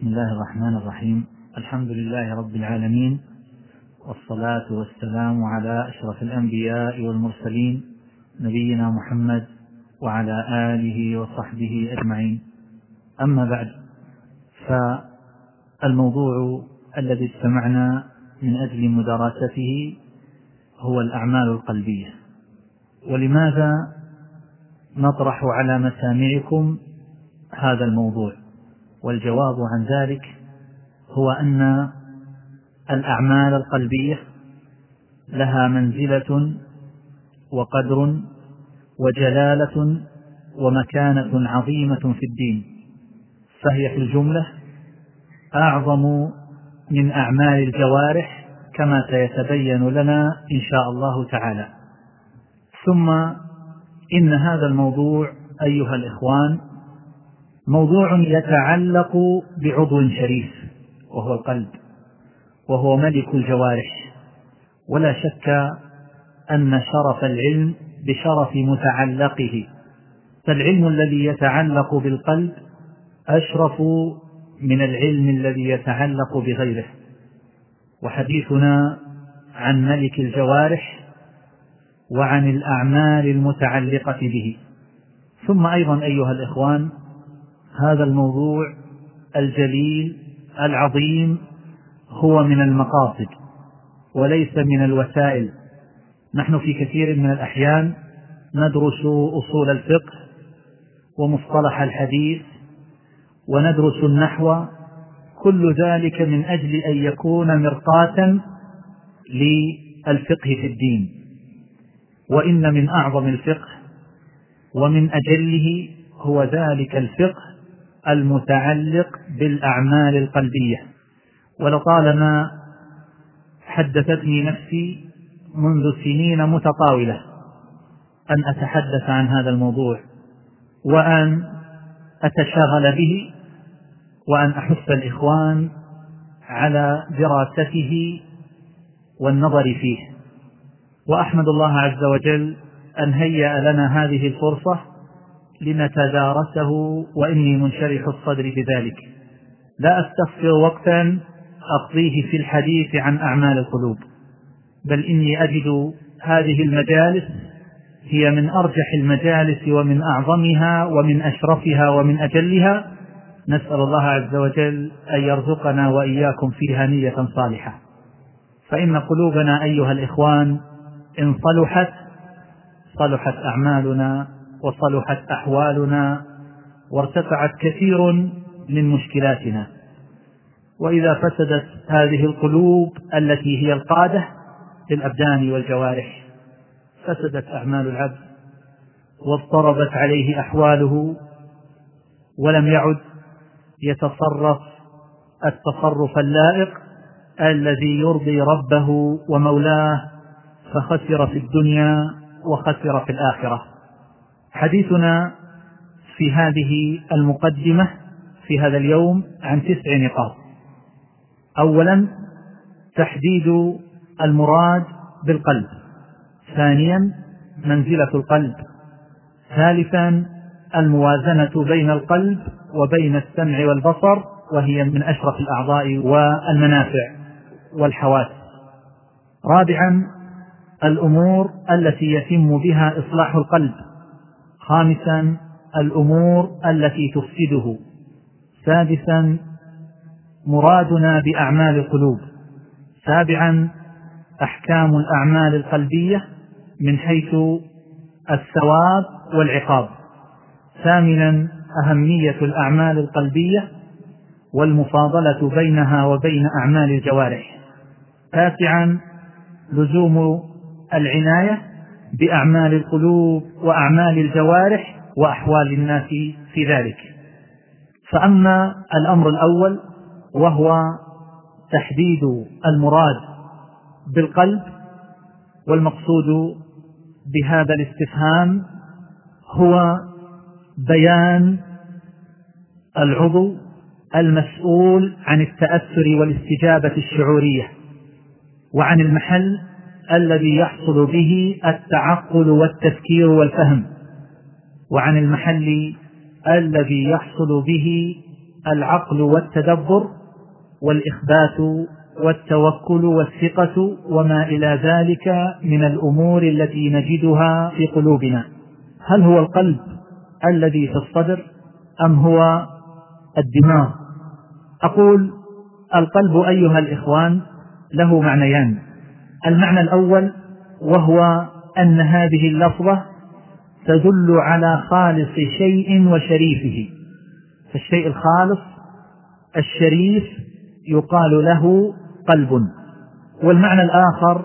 بسم الله الرحمن الرحيم. الحمد لله رب العالمين والصلاة والسلام على أشرف الأنبياء والمرسلين نبينا محمد وعلى آله وصحبه أجمعين. أما بعد فالموضوع الذي استمعنا من أجل مدارسته هو الأعمال القلبية. ولماذا نطرح على مسامعكم هذا الموضوع؟ والجواب عن ذلك هو أن الأعمال القلبية لها منزلة وقدر وجلالة ومكانة عظيمة في الدين فهي في الجملة أعظم من أعمال الجوارح كما سيتبين لنا إن شاء الله تعالى. ثم إن هذا الموضوع أيها الإخوان موضوع يتعلق بعضو شريف وهو القلب وهو ملك الجوارح. ولا شك أن شرف العلم بشرف متعلقه. فالعلم الذي يتعلق بالقلب أشرف من العلم الذي يتعلق بغيره. وحديثنا عن ملك الجوارح وعن الأعمال المتعلقة به. ثم أيضا أيها الإخوان هذا الموضوع الجليل العظيم هو من المقاصد وليس من الوسائل. نحن في كثير من الأحيان ندرس أصول الفقه ومصطلح الحديث وندرس النحو كل ذلك من أجل أن يكون مرقاة للفقه في الدين. وإن من أعظم الفقه ومن أجله هو ذلك الفقه المتعلق بالأعمال القلبية. ولطالما حدثتني نفسي منذ سنين متطاولة أن أتحدث عن هذا الموضوع وأن أتشاغل به وأن أحث الإخوان على دراسته والنظر فيه. وأحمد الله عز وجل أن هيأ لنا هذه الفرصة لنتدارسه وإني منشرح الصدر بذلك. لا أستغفر وقتا أقضيه في الحديث عن أعمال القلوب بل إني أجد هذه المجالس هي من أرجح المجالس ومن أعظمها ومن أشرفها ومن أجلها. نسأل الله عز وجل أن يرزقنا وإياكم فيها نية صالحة. فإن قلوبنا أيها الإخوان إن صلحت صلحت أعمالنا. وصلحت أحوالنا وارتفعت كثير من مشكلاتنا. وإذا فسدت هذه القلوب التي هي القادة للأبدان والجوارح فسدت أعمال العبد واضطربت عليه أحواله ولم يعد يتصرف التصرف اللائق الذي يرضي ربه ومولاه فخسر في الدنيا وخسر في الآخرة. حديثنا في هذه المقدمة في هذا اليوم عن تسع نقاط. أولا تحديد المراد بالقلب. ثانيا منزلة القلب. ثالثا الموازنة بين القلب وبين السمع والبصر وهي من أشرف الأعضاء والمنافع والحواس. رابعا الأمور التي يتم بها إصلاح القلب. خامسا الأمور التي تفسده. سادسا مرادنا بأعمال القلوب. سابعا أحكام الأعمال القلبية من حيث الثواب والعقاب. ثامنا أهمية الأعمال القلبية والمفاضلة بينها وبين أعمال الجوارح. تاسعا لزوم العناية بأعمال القلوب وأعمال الجوارح وأحوال الناس في ذلك. فأما الأمر الأول وهو تحديد المراد بالقلب والمقصود بهذا الاستفهام هو بيان العضو المسؤول عن التأثر والاستجابة الشعورية وعن المحل الذي يحصل به التعقل والتفكير والفهم. وعن المحل الذي يحصل به العقل والتدبر والإخبات والتوكل والثقة وما إلى ذلك من الأمور التي نجدها في قلوبنا. هل هو القلب الذي في الصدر أم هو الدماغ؟ أقول القلب أيها الإخوان له معنيان. المعنى الأول وهو أن هذه اللفظة تدل على خالص شيء وشريفه. فالشيء الخالص الشريف يقال له قلب. والمعنى الآخر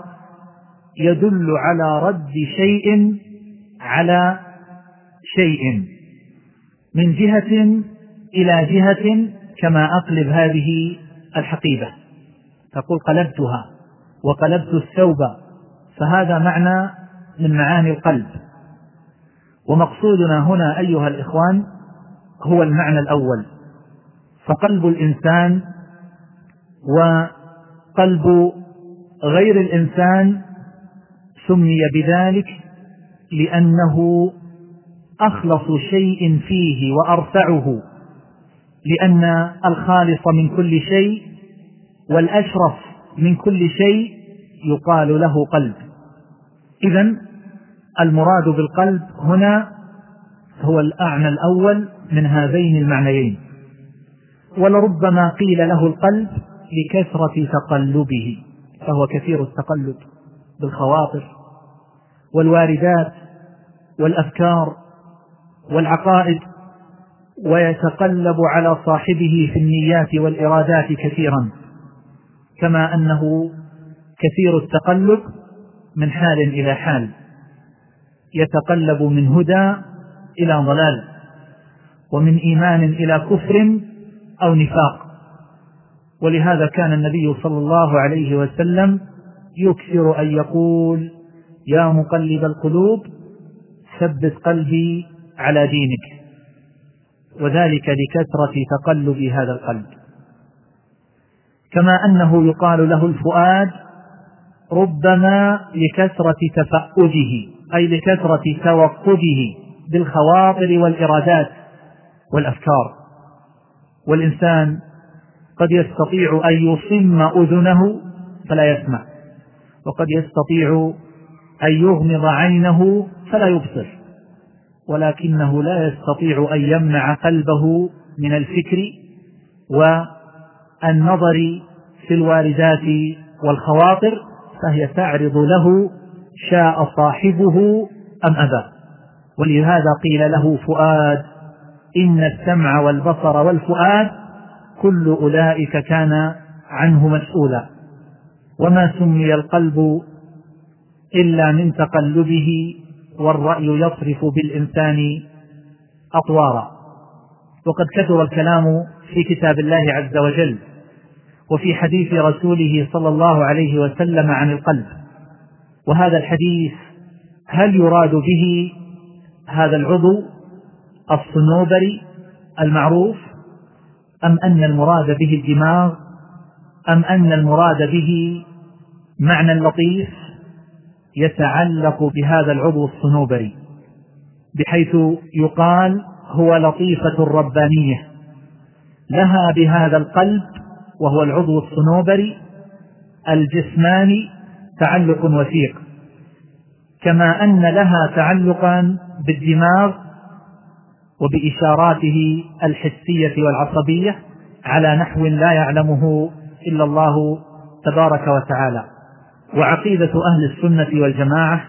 يدل على رد شيء على شيء. من جهة إلى جهة كما أقلب هذه الحقيبة. تقول قلبتها. وقلبت الثوب فهذا معنى من معاني القلب. ومقصودنا هنا أيها الإخوان هو المعنى الأول. فقلب الإنسان وقلب غير الإنسان سمي بذلك لأنه أخلص شيء فيه وأرفعه لأن الخالص من كل شيء والأشرف من كل شيء يقال له قلب. إذا المراد بالقلب هنا هو الأعنى الأول من هذين المعنيين. ولربما قيل له القلب لكثرة تقلبه فهو كثير التقلب بالخواطر والواردات والأفكار والعقائد ويتقلب على صاحبه في النيات والإرادات كثيرا. كما أنه كثير التقلب من حال إلى حال يتقلب من هدى إلى ضلال ومن إيمان إلى كفر أو نفاق. ولهذا كان النبي صلى الله عليه وسلم يكثر أن يقول يا مقلب القلوب ثبت قلبي على دينك. وذلك لكثرة تقلب هذا القلب. كما أنه يقال له الفؤاد ربما لكثرة تفقده أي لكثرة توقده بالخواطر والإرادات والأفكار. والإنسان قد يستطيع أن يصم أذنه فلا يسمع وقد يستطيع أن يغمض عينه فلا يبصر ولكنه لا يستطيع أن يمنع قلبه من الفكر والنظر في الواردات والخواطر فهي تعرض له شاء صاحبه أم أبى ولهذا قيل له فؤاد إن السمع والبصر والفؤاد كل أولئك كان عنه مسؤولا. وما سمي القلب إلا من تقلبه والرأي يصرف بالإنسان أطوارا. وقد كثر الكلام في كتاب الله عز وجل وفي حديث رسوله صلى الله عليه وسلم عن القلب. وهذا الحديث هل يراد به هذا العضو الصنوبري المعروف أم أن المراد به الدماغ أم أن المراد به معنى لطيف يتعلق بهذا العضو الصنوبري؟ بحيث يقال هو لطيفة ربانية لها بهذا القلب وهو العضو الصنوبري الجسماني تعلق وثيق. كما أن لها تعلقا بالدماغ وبإشاراته الحسية والعصبية على نحو لا يعلمه إلا الله تبارك وتعالى. وعقيدة أهل السنة والجماعة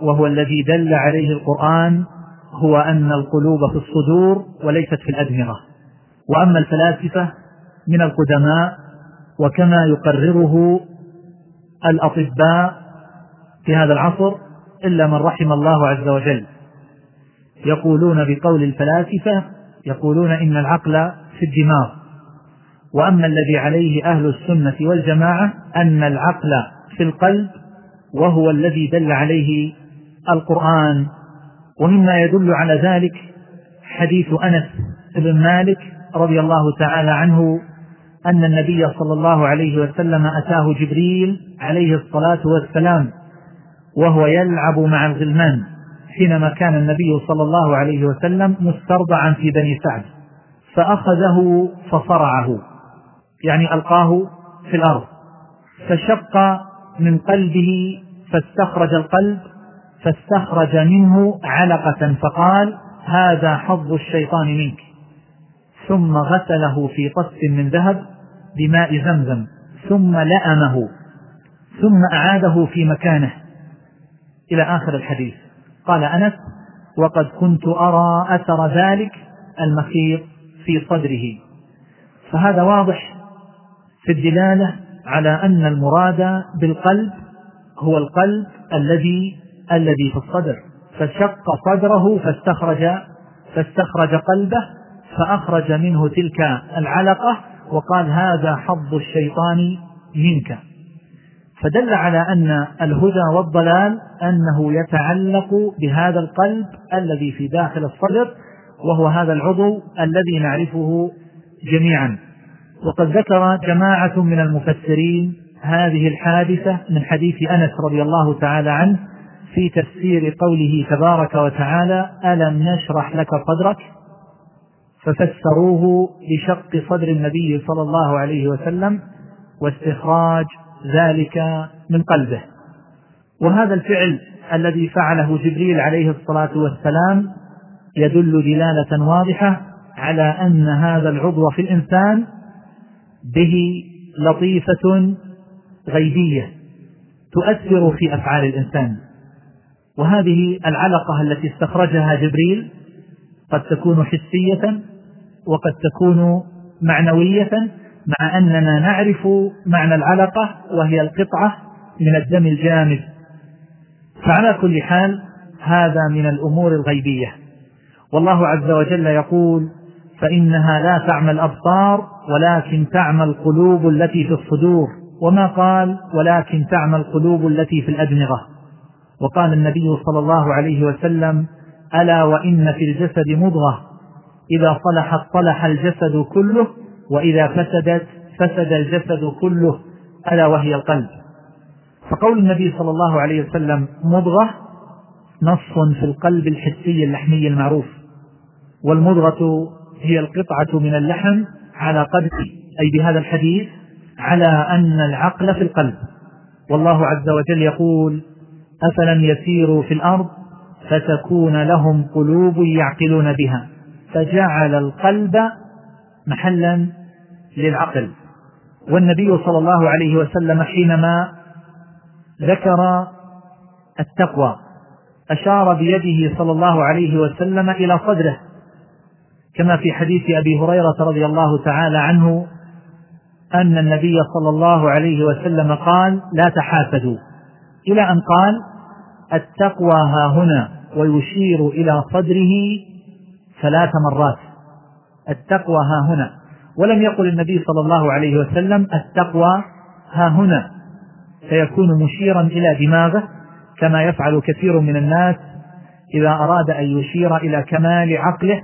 وهو الذي دل عليه القرآن هو أن القلوب في الصدور وليست في الأدمغة. وأما الفلاسفة من القدماء وكما يقرره الأطباء في هذا العصر إلا من رحم الله عز وجل. يقولون بقول الفلاسفة يقولون إن العقل في الدماغ. وأما الذي عليه أهل السنة والجماعة أن العقل في القلب وهو الذي دل عليه القرآن. ومما يدل على ذلك حديث أنس بن مالك رضي الله تعالى عنه أن النبي صلى الله عليه وسلم أتاه جبريل عليه الصلاة والسلام وهو يلعب مع الغلمان حينما كان النبي صلى الله عليه وسلم مسترضعا في بني سعد فأخذه فصرعه يعني ألقاه في الأرض فشق من قلبه فاستخرج القلب فاستخرج منه علقة فقال هذا حظ الشيطان منك. ثم غسله في طس من ذهب بماء زمزم ثم لأمه ثم أعاده في مكانه. إلى آخر الحديث. قال أنس وقد كنت أرى أثر ذلك المخيط في صدره. فهذا واضح في الدلالة على أن المراد بالقلب هو القلب الذي الذي في الصدر. فشق صدره فاستخرج فاستخرج قلبه فأخرج منه تلك العلقة وقال هذا حظ الشيطان منك. فدل على أن الهدى والضلال أنه يتعلق بهذا القلب الذي في داخل الصدر وهو هذا العضو الذي نعرفه جميعا. وقد ذكر جماعة من المفسرين هذه الحادثة من حديث أنس رضي الله تعالى عنه في تفسير قوله تبارك وتعالى ألم نشرح لك صدرك؟ ففسروه بشق صدر النبي صلى الله عليه وسلم واستخراج ذلك من قلبه. وهذا الفعل الذي فعله جبريل عليه الصلاة والسلام يدل دلالة واضحة على أن هذا العضو في الإنسان به لطيفة غيبية تؤثر في أفعال الإنسان. وهذه العلقة التي استخرجها جبريل قد تكون حسية وقد تكون معنوية مع أننا نعرف معنى العلقة وهي القطعة من الدم الجامد. فعلى كل حال هذا من الأمور الغيبية. والله عز وجل يقول فإنها لا تعمى الأبصار ولكن تعمى القلوب التي في الصدور. وما قال ولكن تعمى القلوب التي في الأدمغة. وقال النبي صلى الله عليه وسلم ألا وإن في الجسد مضغة. إذا صلحت صلح الجسد كله وإذا فسدت فسد الجسد كله ألا وهي القلب. فقول النبي صلى الله عليه وسلم مضغة نص في القلب الحسي اللحمي المعروف والمضغة هي القطعة من اللحم على قدر أي بهذا الحديث على أن العقل في القلب. والله عز وجل يقول أفلم يسيروا في الأرض فتكون لهم قلوب يعقلون بها. فجعل القلب محلا للعقل. والنبي صلى الله عليه وسلم حينما ذكر التقوى أشار بيده صلى الله عليه وسلم إلى صدره كما في حديث أبي هريرة رضي الله تعالى عنه أن النبي صلى الله عليه وسلم قال لا تحاسدوا. إلى أن قال التقوى ها هنا ويشير إلى صدره ثلاث مرات. التقوى ها هنا. ولم يقل النبي صلى الله عليه وسلم التقوى ها هنا. فيكون مشيرا إلى دماغه كما يفعل كثير من الناس. إذا أراد أن يشير إلى كمال عقله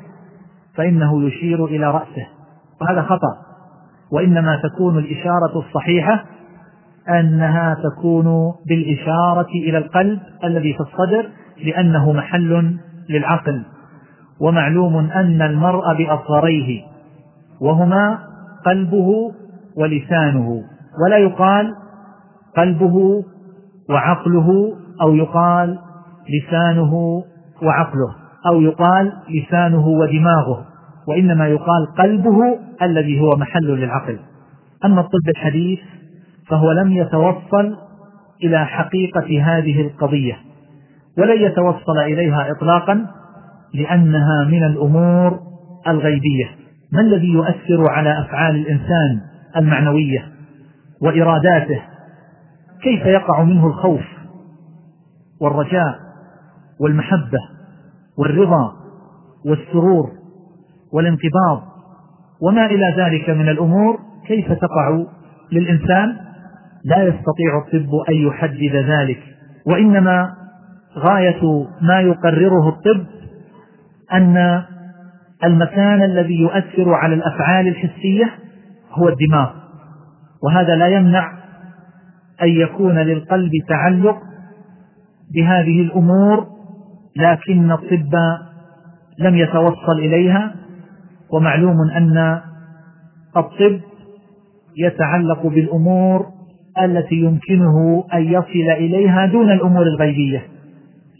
فإنه يشير إلى رأسه. وهذا خطأ. وإنما تكون الإشارة الصحيحة أنها تكون بالإشارة إلى القلب الذي في الصدر لأنه محل للعقل. ومعلوم أن المرء بأصغريه وهما قلبه ولسانه ولا يقال قلبه وعقله أو يقال لسانه وعقله أو يقال لسانه ودماغه وإنما يقال قلبه الذي هو محل للعقل. أما الطب الحديث فهو لم يتوصل إلى حقيقة هذه القضية ولن يتوصل إليها إطلاقا لأنها من الأمور الغيبية. ما الذي يؤثر على أفعال الإنسان المعنوية وإراداته؟ كيف يقع منه الخوف والرجاء والمحبة والرضا والسرور والانقباض وما إلى ذلك من الأمور؟ كيف تقع للإنسان؟ لا يستطيع الطب أن يحدد ذلك وإنما غاية ما يقرره الطب أن المكان الذي يؤثر على الأفعال الحسية هو الدماغ وهذا لا يمنع أن يكون للقلب تعلق بهذه الأمور لكن الطب لم يتوصل إليها ومعلوم أن الطب يتعلق بالأمور التي يمكنه أن يصل إليها دون الأمور الغيبية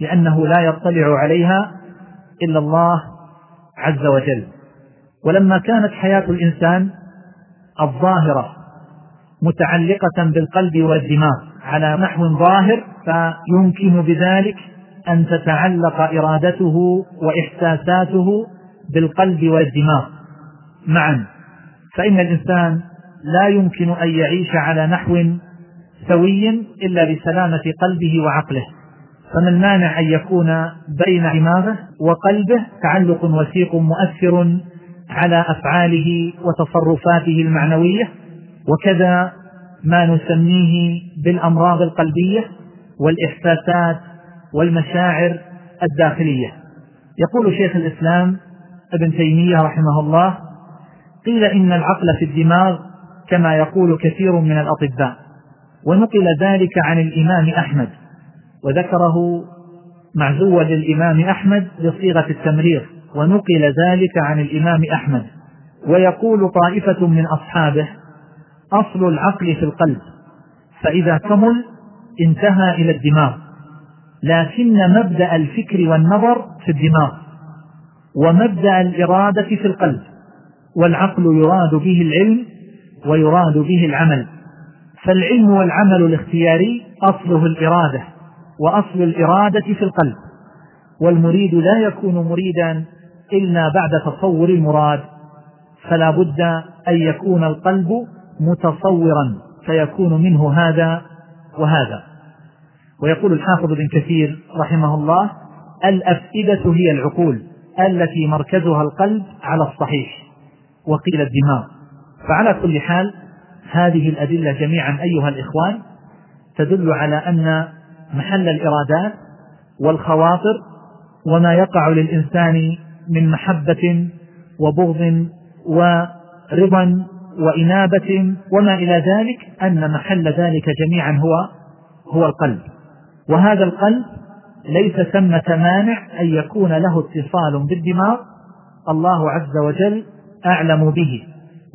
لأنه لا يطلع عليها إلا الله عز وجل. ولما كانت حياة الإنسان الظاهرة متعلقة بالقلب والدماغ على نحو ظاهر فيمكن بذلك أن تتعلق إرادته وإحساساته بالقلب والدماغ. معا. فإن الإنسان لا يمكن أن يعيش على نحو سوي إلا بسلامة قلبه وعقله. فما المانع أن يكون بين دماغه وقلبه تعلق وثيق مؤثر على أفعاله وتصرفاته المعنوية وكذا ما نسميه بالأمراض القلبية والإحساسات والمشاعر الداخلية. يقول شيخ الإسلام ابن تيمية رحمه الله قيل إن العقل في الدماغ كما يقول كثير من الأطباء ونقل ذلك عن الإمام أحمد. وذكره معزوا للإمام أحمد بصيغة التمرير ونقل ذلك عن الإمام أحمد. ويقول طائفة من أصحابه أصل العقل في القلب فإذا كمل انتهى إلى الدماغ لكن مبدأ الفكر والنظر في الدماغ ومبدأ الإرادة في القلب والعقل يراد به العلم ويراد به العمل. فالعلم والعمل الاختياري أصله الإرادة. وأصل الإرادة في القلب. والمريد لا يكون مريدا إلا بعد تصور المراد. فلا بد أن يكون القلب متصورا فيكون منه هذا وهذا. ويقول الحافظ بن كثير رحمه الله الأفئدة هي العقول التي مركزها القلب على الصحيح وقيل الدماغ. فعلى كل حال هذه الأدلة جميعا أيها الإخوان تدل على أن محل الإرادات والخواطر وما يقع للإنسان من محبة وبغض ورضا وإنابة وما إلى ذلك أن محل ذلك جميعا هو هو القلب. وهذا القلب ليس ثمة مانع أن يكون له اتصال بالدماغ الله عز وجل أعلم به.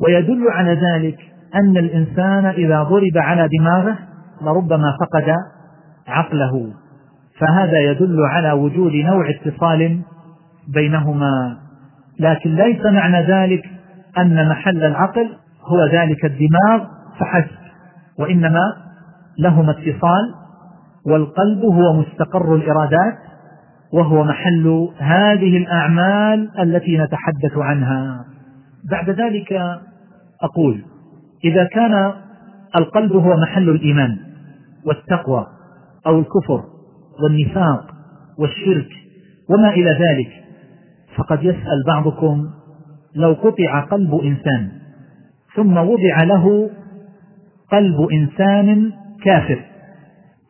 ويدل على ذلك أن الإنسان إذا ضرب على دماغه لربما فقد عقله فهذا يدل على وجود نوع اتصال بينهما. لكن ليس معنى ذلك أن محل العقل هو ذلك الدماغ فحسب وإنما لهما اتصال والقلب هو مستقر الإرادات وهو محل هذه الأعمال التي نتحدث عنها. بعد ذلك أقول إذا كان القلب هو محل الإيمان والتقوى أو الكفر والنفاق والشرك وما إلى ذلك فقد يسأل بعضكم لو قطع قلب إنسان ثم وضع له قلب إنسان كافر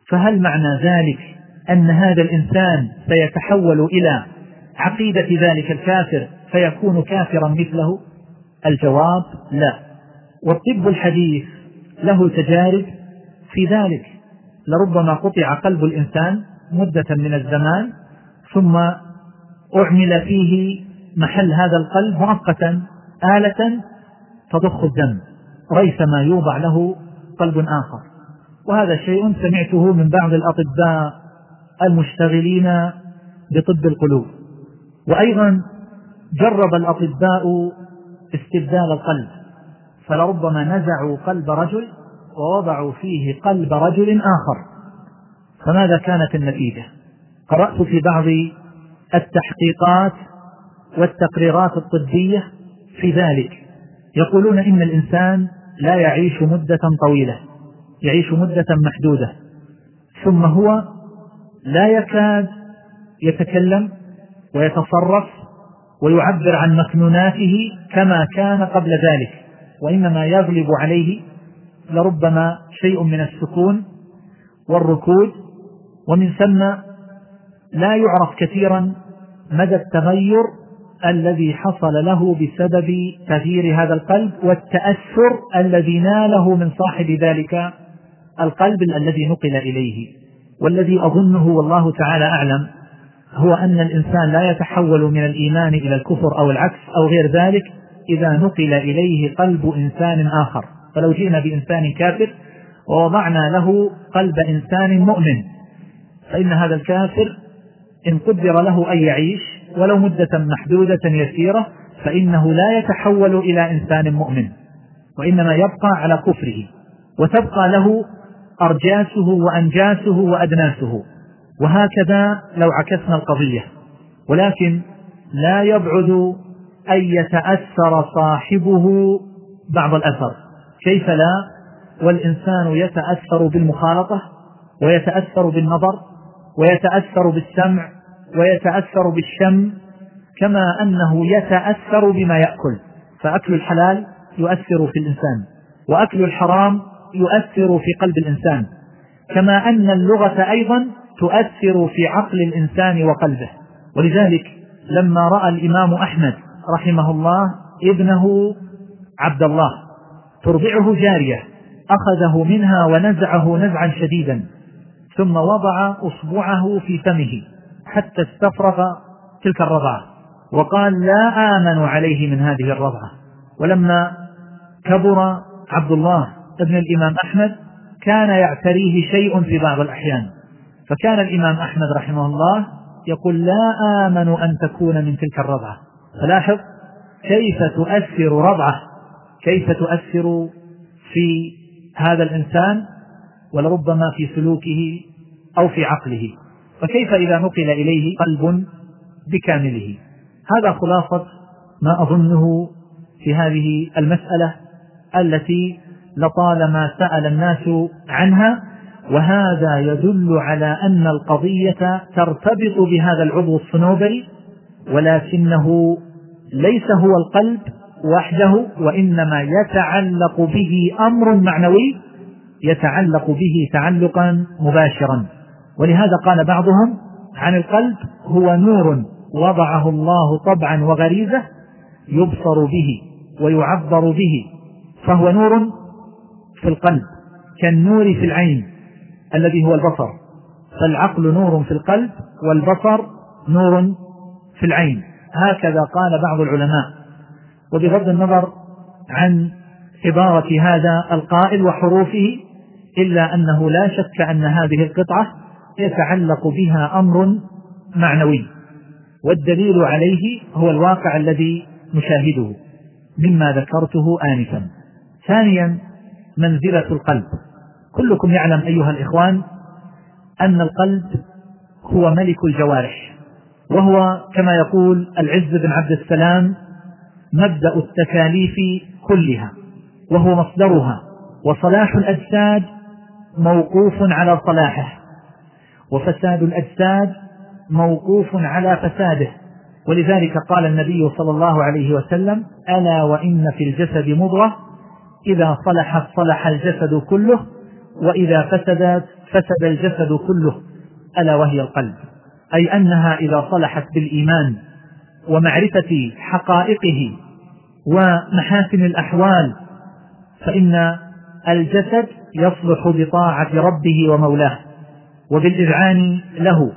فهل معنى ذلك أن هذا الإنسان سيتحول إلى عقيدة ذلك الكافر فيكون كافرا مثله؟ الجواب لا والطب الحديث له تجارب في ذلك. لربما قطع قلب الإنسان مدة من الزمان ثم أعمل فيه محل هذا القلب مؤقتا آلة تضخ الدم ريثما يوضع له قلب آخر. وهذا شيء سمعته من بعض الأطباء المشتغلين بطب القلوب. وأيضا جرب الأطباء استبدال القلب فلربما نزعوا قلب رجل ووضعوا فيه قلب رجل آخر. فماذا كانت النتيجة؟ قرأت في بعض التحقيقات والتقريرات الطبية في ذلك. يقولون إن الإنسان لا يعيش مدة طويلة يعيش مدة محدودة. ثم هو لا يكاد يتكلم ويتصرف ويعبر عن مكنوناته كما كان قبل ذلك وإنما يغلب عليه لربما شيء من السكون والركود ومن ثم لا يعرف كثيرا مدى التغير الذي حصل له بسبب تغيير هذا القلب والتأثر الذي ناله من صاحب ذلك القلب الذي نقل إليه. والذي أظنه والله تعالى أعلم هو أن الإنسان لا يتحول من الإيمان إلى الكفر أو العكس أو غير ذلك إذا نقل إليه قلب إنسان آخر. فلو جئنا بإنسان كافر ووضعنا له قلب إنسان مؤمن فإن هذا الكافر إن قدر له أن يعيش ولو مدة محدودة يسيرة فإنه لا يتحول إلى إنسان مؤمن وإنما يبقى على كفره وتبقى له أرجاسه وأنجاسه وأدناسه وهكذا لو عكسنا القضية ولكن لا يبعد أن يتأثر صاحبه بعض الأثر. كيف لا والإنسان يتأثر بالمخالطة ويتأثر بالنظر ويتأثر بالسمع ويتأثر بالشم كما أنه يتأثر بما يأكل. فأكل الحلال يؤثر في الإنسان وأكل الحرام يؤثر في قلب الإنسان. كما أن اللغة أيضا تؤثر في عقل الإنسان وقلبه. ولذلك لما رأى الإمام أحمد رحمه الله ابنه عبد الله ترضعه جارية أخذه منها ونزعه نزعا شديدا ثم وضع أصبعه في فمه حتى استفرغ تلك الرضعة وقال لا آمن عليه من هذه الرضعة. ولما كبر عبد الله ابن الإمام أحمد كان يعتريه شيء في بعض الأحيان فكان الإمام أحمد رحمه الله يقول لا آمن أن تكون من تلك الرضعة. فلاحظ كيف تؤثر رضعة كيف تؤثر في هذا الإنسان ولربما في سلوكه أو في عقله؟ فكيف إذا نقل إليه قلب بكامله؟ هذا خلاصة ما أظنه في هذه المسألة التي لطالما سأل الناس عنها وهذا يدل على أن القضية ترتبط بهذا العضو الصنوبري ولكنه ليس هو القلب وحده وإنما يتعلق به أمر معنوي يتعلق به تعلقا مباشرا. ولهذا قال بعضهم عن القلب هو نور وضعه الله طبعا وغريزة يبصر به ويعبر به فهو نور في القلب كالنور في العين الذي هو البصر. فالعقل نور في القلب والبصر نور في العين. هكذا قال بعض العلماء. وبغض النظر عن عبارة هذا القائل وحروفه إلا أنه لا شك أن هذه القطعة يتعلق بها أمر معنوي والدليل عليه هو الواقع الذي نشاهده مما ذكرته آنفا. ثانيا منزلة القلب. كلكم يعلم أيها الإخوان أن القلب هو ملك الجوارح وهو كما يقول العز بن عبد السلام مبدأ التكاليف كلها وهو مصدرها وصلاح الأجساد موقوف على صلاحه وفساد الأجساد موقوف على فساده. ولذلك قال النبي صلى الله عليه وسلم ألا وإن في الجسد مضغة إذا صلحت صلح الجسد كله وإذا فسدت فسد الجسد كله ألا وهي القلب. أي أنها إذا صلحت بالإيمان ومعرفة حقائقه ومحاسن الأحوال فإن الجسد يصلح بطاعة ربه ومولاه وبالإذعان له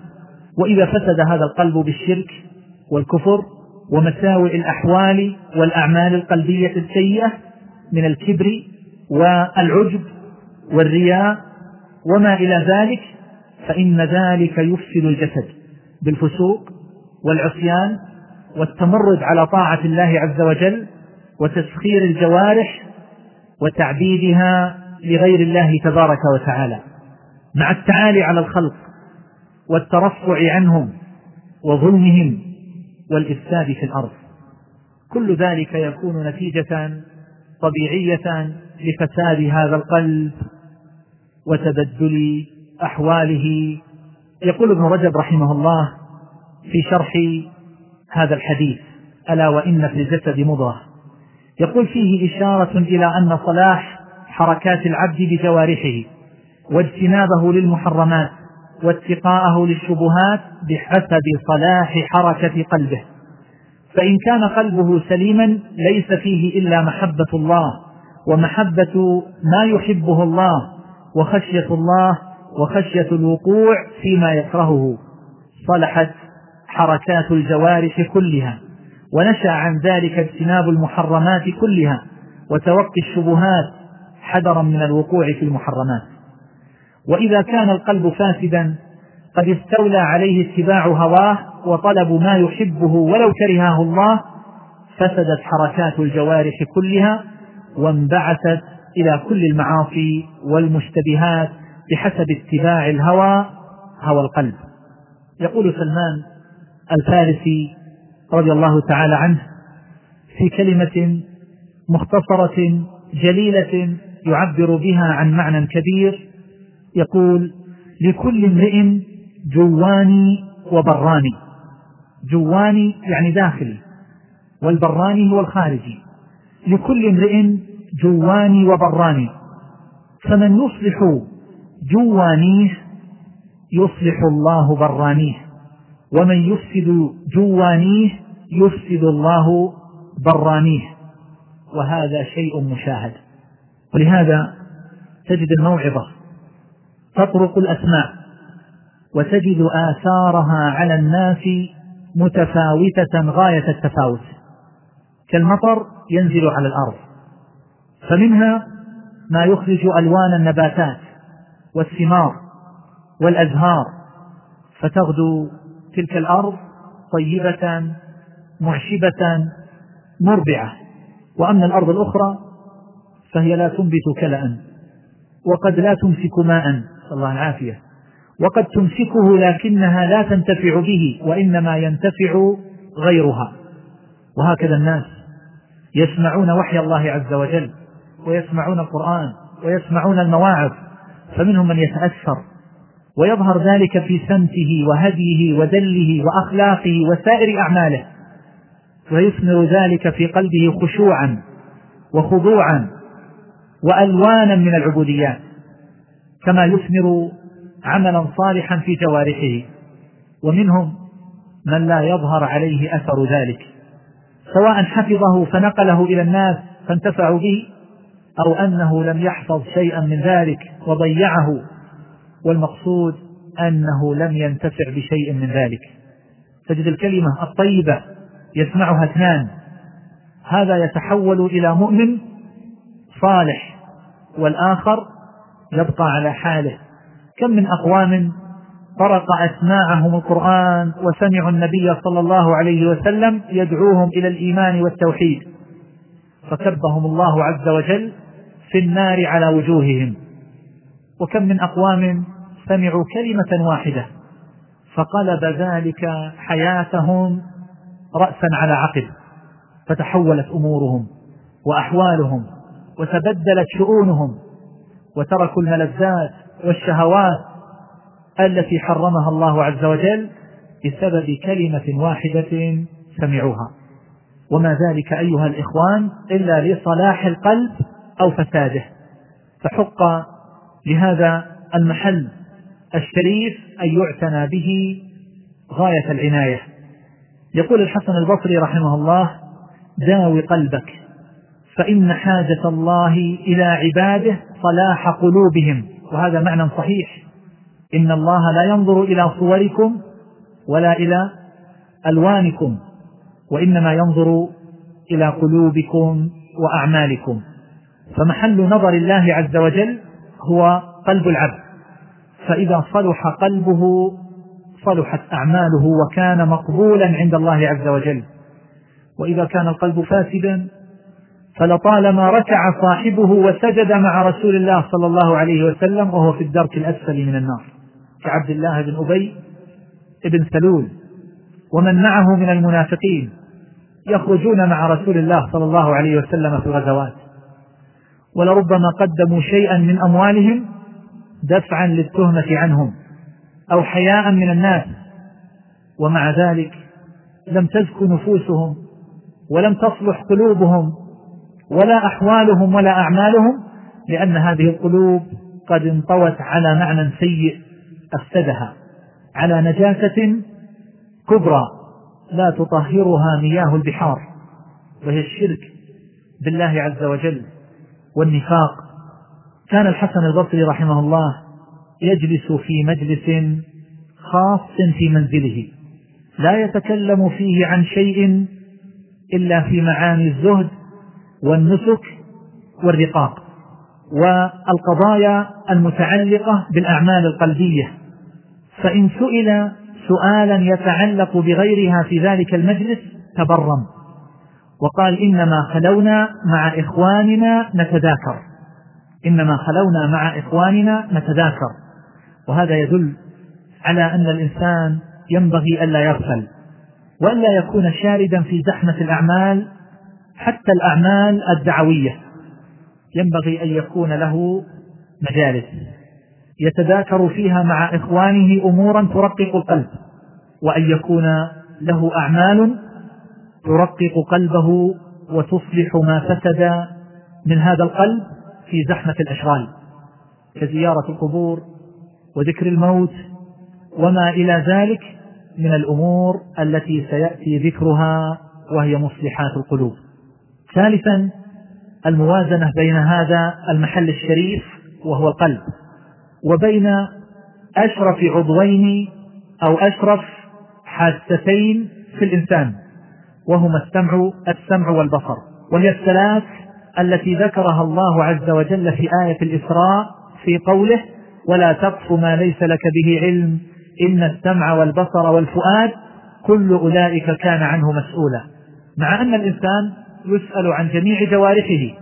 وإذا فسد هذا القلب بالشرك والكفر ومساوئ الأحوال والأعمال القلبية السيئة من الكبر والعجب والرياء وما إلى ذلك فإن ذلك يفسد الجسد بالفسوق والعصيان والتمرد على طاعة الله عز وجل وتسخير الجوارح وتعبيدها لغير الله تبارك وتعالى مع التعالي على الخلق والترفع عنهم وظلمهم والإفساد في الأرض. كل ذلك يكون نتيجة طبيعية لفساد هذا القلب وتبدل أحواله. يقول ابن رجب رحمه الله في شرح هذا الحديث ألا وإن في الجسد مضغة. يقول فيه إشارة إلى أن صلاح حركات العبد بجوارحه واجتنابه للمحرمات واتقاءه للشبهات بحسب صلاح حركة قلبه. فإن كان قلبه سليما ليس فيه إلا محبة الله ومحبة ما يحبه الله وخشية الله وخشية الوقوع فيما يكرهه. صلحت حركات الجوارح كلها ونشأ عن ذلك اجتناب المحرمات كلها وتوقي الشبهات حذرا من الوقوع في المحرمات. وإذا كان القلب فاسدا قد استولى عليه اتباع هواه وطلب ما يحبه ولو كرهه الله فسدت حركات الجوارح كلها وانبعثت إلى كل المعاصي والمشتبهات بحسب اتباع الهوى هوى القلب. يقول سلمان الفارسي رضي الله تعالى عنه في كلمة مختصرة جليلة يعبر بها عن معنى كبير يقول لكل امرئ جواني وبراني جواني يعني داخلي والبراني هو الخارجي. لكل امرئ جواني وبراني فمن يصلح جوانيه يصلح الله برانيه. ومن يفسد جوانيه يفسد الله برانيه. وهذا شيء مشاهد. ولهذا تجد الموعظة. تطرق الأسماء. وتجد آثارها على الناس متفاوتة غاية التفاوت. كالمطر ينزل على الأرض. فمنها ما يخرج ألوان النباتات والثمار والأزهار. فتغدو تلك الأرض طيبة معشبة مربعة. وأما الأرض الأخرى فهي لا تنبت كلأ وقد لا تمسك ماء. صلى الله العافية. وقد تمسكه لكنها لا تنتفع به وإنما ينتفع غيرها. وهكذا الناس يسمعون وحي الله عز وجل ويسمعون القرآن ويسمعون المواعظ. فمنهم من يتأثر ويظهر ذلك في سمته وهديه ودله وأخلاقه وسائر أعماله. ويثمر ذلك في قلبه خشوعا وخضوعا وألوانا من العبوديات كما يثمر عملا صالحا في جوارحه. ومنهم من لا يظهر عليه أثر ذلك. سواء حفظه فنقله إلى الناس فانتفعوا به أو أنه لم يحفظ شيئا من ذلك وضيعه. والمقصود أنه لم ينتفع بشيء من ذلك. تجد الكلمة الطيبة يسمعها اثنان. هذا يتحول إلى مؤمن صالح والآخر يبقى على حاله. كم من أقوام طرق أسماعهم القرآن وسمعوا النبي صلى الله عليه وسلم يدعوهم إلى الإيمان والتوحيد. فكبهم الله عز وجل في النار على وجوههم. وكم من أقوام سمعوا كلمة واحدة فقلب ذلك حياتهم رأسا على عقب فتحولت أمورهم وأحوالهم وتبدلت شؤونهم وتركوا الملذات والشهوات التي حرمها الله عز وجل بسبب كلمة واحدة سمعوها. وما ذلك أيها الإخوان إلا لصلاح القلب أو فساده فحق لهذا المحل الشريف أن يعتنى به غاية العناية. يقول الحسن البصري رحمه الله داوي قلبك فإن حاجة الله إلى عباده صلاح قلوبهم. وهذا معنى صحيح. إن الله لا ينظر إلى صوركم ولا إلى ألوانكم وإنما ينظر إلى قلوبكم وأعمالكم. فمحل نظر الله عز وجل هو قلب العبد. فإذا صلح قلبه صلحت أعماله وكان مقبولا عند الله عز وجل. وإذا كان القلب فاسدا فلطالما ركع صاحبه وسجد مع رسول الله صلى الله عليه وسلم وهو في الدرك الأسفل من النار. كعبد الله بن أبي بن سلول. ومن معه من المنافقين يخرجون مع رسول الله صلى الله عليه وسلم في الغزوات. ولربما قدموا شيئا من أموالهم دفعا للتهمة عنهم أو حياء من الناس. ومع ذلك لم تزك نفوسهم ولم تصلح قلوبهم ولا أحوالهم ولا أعمالهم لأن هذه القلوب قد انطوت على معنى سيء أفسدها على نجاسة كبرى لا تطهرها مياه البحار وهي الشرك بالله عز وجل. والنفاق. كان الحسن البصري رحمه الله يجلس في مجلس خاص في منزله. لا يتكلم فيه عن شيء إلا في معاني الزهد والنسك والرقاق. والقضايا المتعلقة بالأعمال القلبية. فإن سئل سؤالا يتعلق بغيرها في ذلك المجلس تبرم. وقال إنما خلونا مع إخواننا نتذاكر. إنما خلونا مع إخواننا نتذاكر. وهذا يدل على أن الإنسان ينبغي ألا يغفل وألا يكون شاردا في زحمة الأعمال حتى الأعمال الدعوية. ينبغي أن يكون له مجالس يتذاكر فيها مع إخوانه أمورا ترقق القلب وأن يكون له أعمال ترقق قلبه وتصلح ما فسد من هذا القلب في زحمة الأشغال كزيارة القبور وذكر الموت وما إلى ذلك من الأمور التي سيأتي ذكرها وهي مصلحات القلوب. ثالثا الموازنة بين هذا المحل الشريف وهو القلب وبين أشرف عضوين أو أشرف حاستين في الإنسان. وهما السمع السمع والبصر. وهي الثلاث التي ذكرها الله عز وجل في آية الإسراء في قوله ولا تقف ما ليس لك به علم إن السمع والبصر والفؤاد كل أولئك كان عنه مسؤولا. مع أن الإنسان يسأل عن جميع جوارحه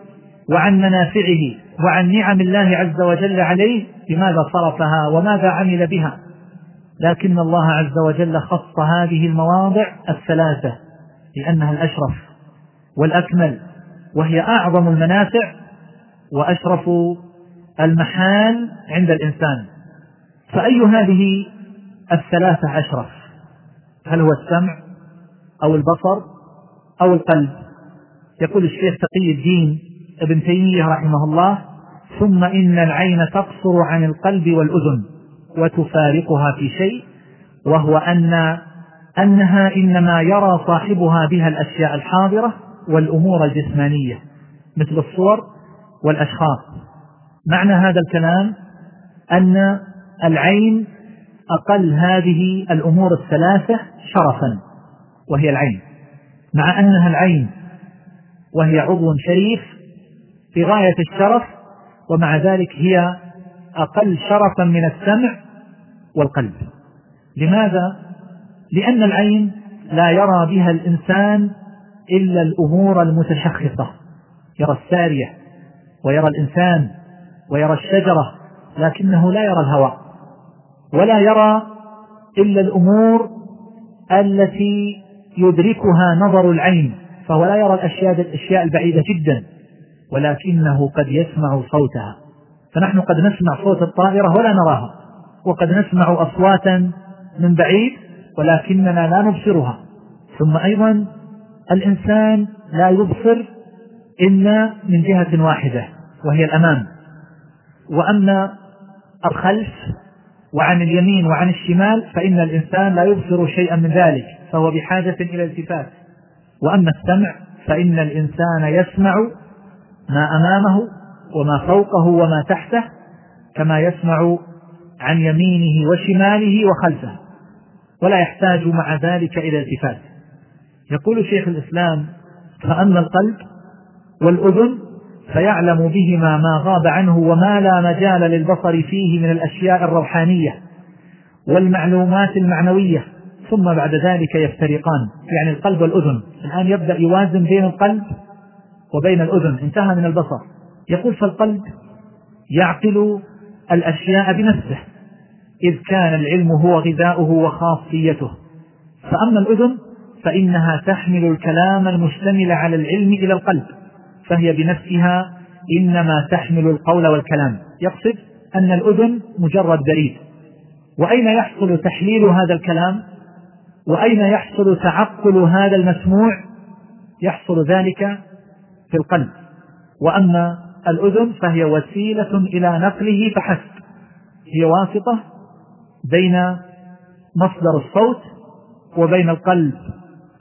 وعن منافعه وعن نعم الله عز وجل عليه بماذا صرفها وماذا عمل بها. لكن الله عز وجل خص هذه المواضع الثلاثة. لأنها الأشرف والأكمل وهي أعظم المنافع وأشرف المحال عند الإنسان. فأي هذه الثلاثة أشرف؟ هل هو السمع أو البصر أو القلب؟ يقول الشيخ تقي الدين ابن تيمية رحمه الله ثم إن العين تقصر عن القلب والأذن وتفارقها في شيء وهو أن أنها إنما يرى صاحبها بها الأشياء الحاضرة والأمور الجسمانية مثل الصور والأشخاص. معنى هذا الكلام أن العين أقل هذه الأمور الثلاثة شرفا وهي العين. مع أنها العين وهي عضو شريف في غاية الشرف ومع ذلك هي أقل شرفا من السمع والقلب. لماذا؟ لأن العين لا يرى بها الإنسان إلا الأمور المتشخصة. يرى السارية ويرى الإنسان ويرى الشجرة لكنه لا يرى الهواء ولا يرى إلا الأمور التي يدركها نظر العين فهو لا يرى الأشياء, الأشياء البعيدة جدا ولكنه قد يسمع صوتها. فنحن قد نسمع صوت الطائرة ولا نراها وقد نسمع أصواتا من بعيد ولكننا لا نبصرها. ثم أيضا الإنسان لا يبصر إلا من جهة واحدة وهي الأمام. وأما الخلف وعن اليمين وعن الشمال فإن الإنسان لا يبصر شيئا من ذلك فهو بحاجة إلى التفات. وأما السمع فإن الإنسان يسمع ما أمامه وما فوقه وما تحته كما يسمع عن يمينه وشماله وخلفه. ولا يحتاج مع ذلك إلى التفات. يقول شيخ الإسلام فأما القلب والأذن فيعلم بهما ما غاب عنه وما لا مجال للبصر فيه من الأشياء الروحانية والمعلومات المعنوية. ثم بعد ذلك يفترقان. يعني القلب والأذن. الآن يبدأ يوازن بين القلب وبين الأذن. انتهى من البصر. يقول فالقلب يعقل الأشياء بنفسه. إذ كان العلم هو غذاؤه وخاصيته. فأما الأذن فإنها تحمل الكلام المشتمل على العلم إلى القلب فهي بنفسها إنما تحمل القول والكلام. يقصد أن الأذن مجرد بريد وأين يحصل تحليل هذا الكلام؟ وأين يحصل تعقل هذا المسموع؟ يحصل ذلك في القلب. وأما الأذن فهي وسيلة إلى نقله فحسب هي واسطة بين مصدر الصوت وبين القلب.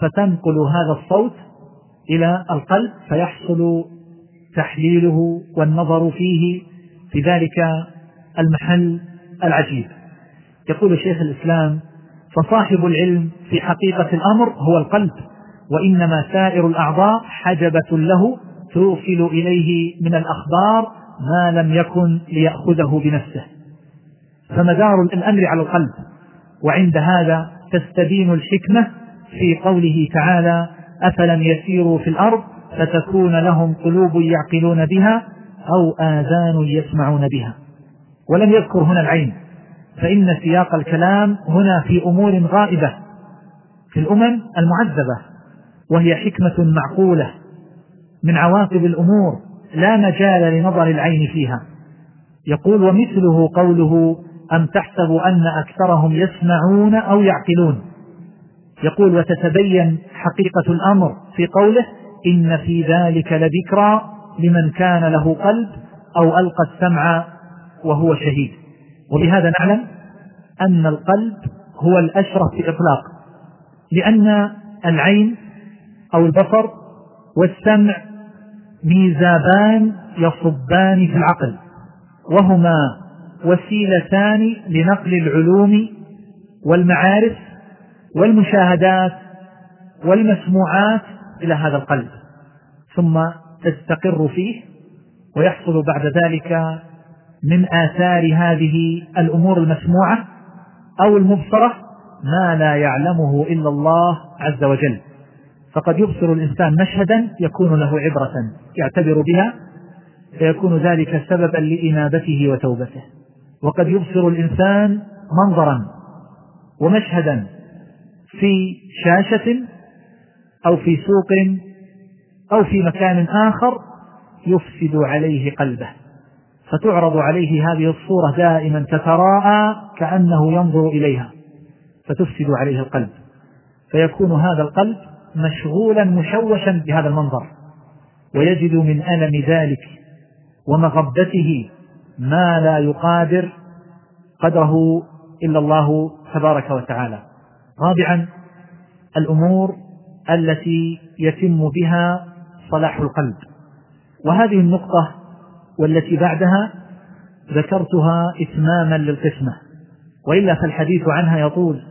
فتنقل هذا الصوت إلى القلب فيحصل تحليله والنظر فيه في ذلك المحل العجيب. يقول شيخ الإسلام فصاحب العلم في حقيقة الأمر هو القلب وإنما سائر الأعضاء حجبة له توصل إليه من الأخبار ما لم يكن ليأخذه بنفسه. فمدار الأمر على القلب. وعند هذا تستبين الحكمة في قوله تعالى أفلم يسيروا في الأرض فتكون لهم قلوب يعقلون بها أو آذان يسمعون بها. ولم يذكر هنا العين فإن سياق الكلام هنا في أمور غائبة في الأمم المعذبة وهي حكمة معقولة من عواقب الأمور لا مجال لنظر العين فيها. يقول ومثله قوله أم تحسب أن أكثرهم يسمعون أو يعقلون؟ يقول وتتبين حقيقة الأمر في قوله إن في ذلك لذكرى لمن كان له قلب أو ألقى السمع وهو شهيد. وبهذا نعلم أن القلب هو الأشرف في إطلاق لأن العين أو البصر والسمع ميزابان يصبان في العقل وهما وسيلتان لنقل العلوم والمعارف والمشاهدات والمسموعات إلى هذا القلب. ثم تستقر فيه ويحصل بعد ذلك من آثار هذه الأمور المسموعة أو المبصرة ما لا يعلمه إلا الله عز وجل. فقد يبصر الإنسان مشهدا يكون له عبرة يعتبر بها فيكون ذلك سببا لإنابته وتوبته. وقد يبصر الإنسان منظرا ومشهدا في شاشة أو في سوق أو في مكان آخر يفسد عليه قلبه فتعرض عليه هذه الصورة دائما تتراءى كأنه ينظر إليها فتفسد عليه القلب فيكون هذا القلب مشغولا مشوشا بهذا المنظر ويجد من ألم ذلك ومغبته ما لا يقادر قدره إلا الله تبارك وتعالى. رابعا الأمور التي يتم بها صلاح القلب. وهذه النقطة والتي بعدها ذكرتها إتماما للقسمة. وإلا فالحديث عنها يطول.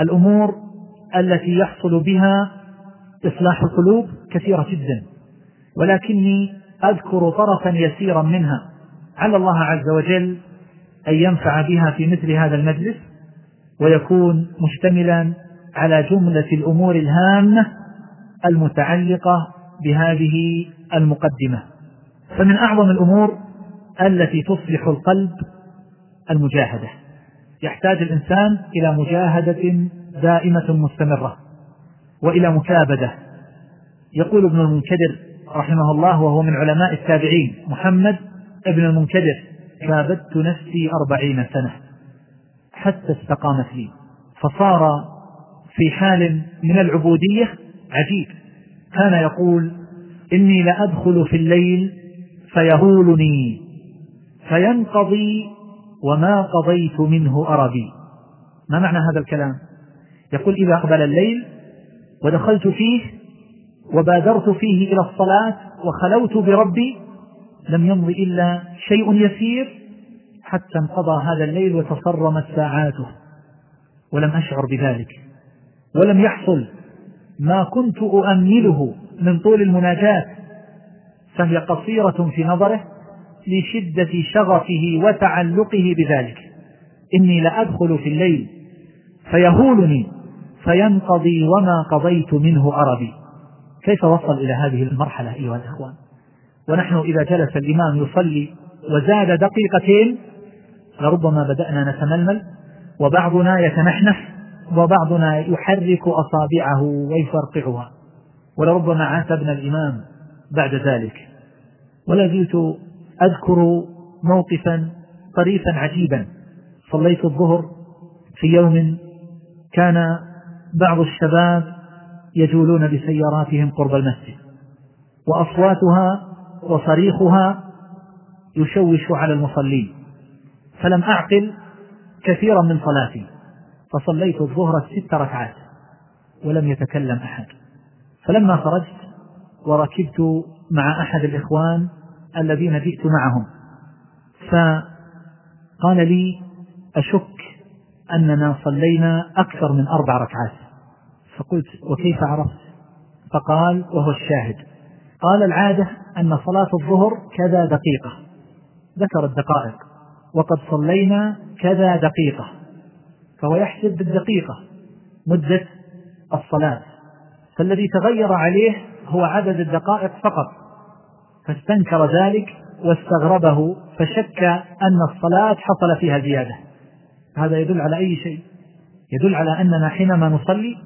الأمور التي يحصل بها إصلاح القلوب كثيرة جدا. ولكني أذكر طرفا يسيرا منها. على الله عز وجل أن ينفع بها في مثل هذا المجلس ويكون مشتملا على جملة الأمور الهامة المتعلقة بهذه المقدمة. فمن أعظم الأمور التي تصلح القلب المجاهدة. يحتاج الإنسان إلى مجاهدة دائمة مستمرة وإلى مكابدة. يقول ابن المنكدر رحمه الله وهو من علماء التابعين محمد ابن المنكدر كابدت نفسي أربعين سنة حتى استقامت لي فصار في حال من العبودية عجيب. كان يقول إني لأدخل في الليل فيهولني فينقضي وما قضيت منه أربي. ما معنى هذا الكلام؟ يقول إذا أقبل الليل ودخلت فيه وبادرت فيه إلى الصلاة وخلوت بربي لم يمض إلا شيء يسير حتى انقضى هذا الليل وتصرمت ساعاته. ولم أشعر بذلك. ولم يحصل ما كنت أؤمله من طول المناجاة. فهي قصيرة في نظره لشدة شغفه وتعلقه بذلك. إني لأدخل في الليل فيهولني فينقضي وما قضيت منه أربي. كيف وصل إلى هذه المرحلة أيها الإخوان؟ ونحن إذا جلس الإمام يصلي وزاد دقيقتين لربما بدأنا نتململ وبعضنا يتنحنح وبعضنا يحرك أصابعه ويفرقعها. ولربما عاتبنا الإمام بعد ذلك. ولا زلت أذكر موقفا طريفا عجيبا. صليت الظهر في يوم كان بعض الشباب يجولون بسياراتهم قرب المسجد وأصواتها وصريخها يشوش على المصلين. فلم أعقل كثيرا من صلاتي فصليت الظهر ست ركعات ولم يتكلم أحد. فلما خرجت وركبت مع أحد الإخوان الذين جئت معهم. فقال لي أشك أننا صلينا أكثر من أربع ركعات. فقلت وكيف عرفت؟ فقال وهو الشاهد. قال العادة أن صلاة الظهر كذا دقيقة. ذكر الدقائق. وقد صلينا كذا دقيقة. فهو يحسب بالدقيقة. مدة الصلاة. فالذي تغير عليه هو عدد الدقائق فقط. فاستنكر ذلك واستغربه فشك أن الصلاة حصل فيها زيادة. هذا يدل على أي شيء؟ يدل على أننا حينما نصلي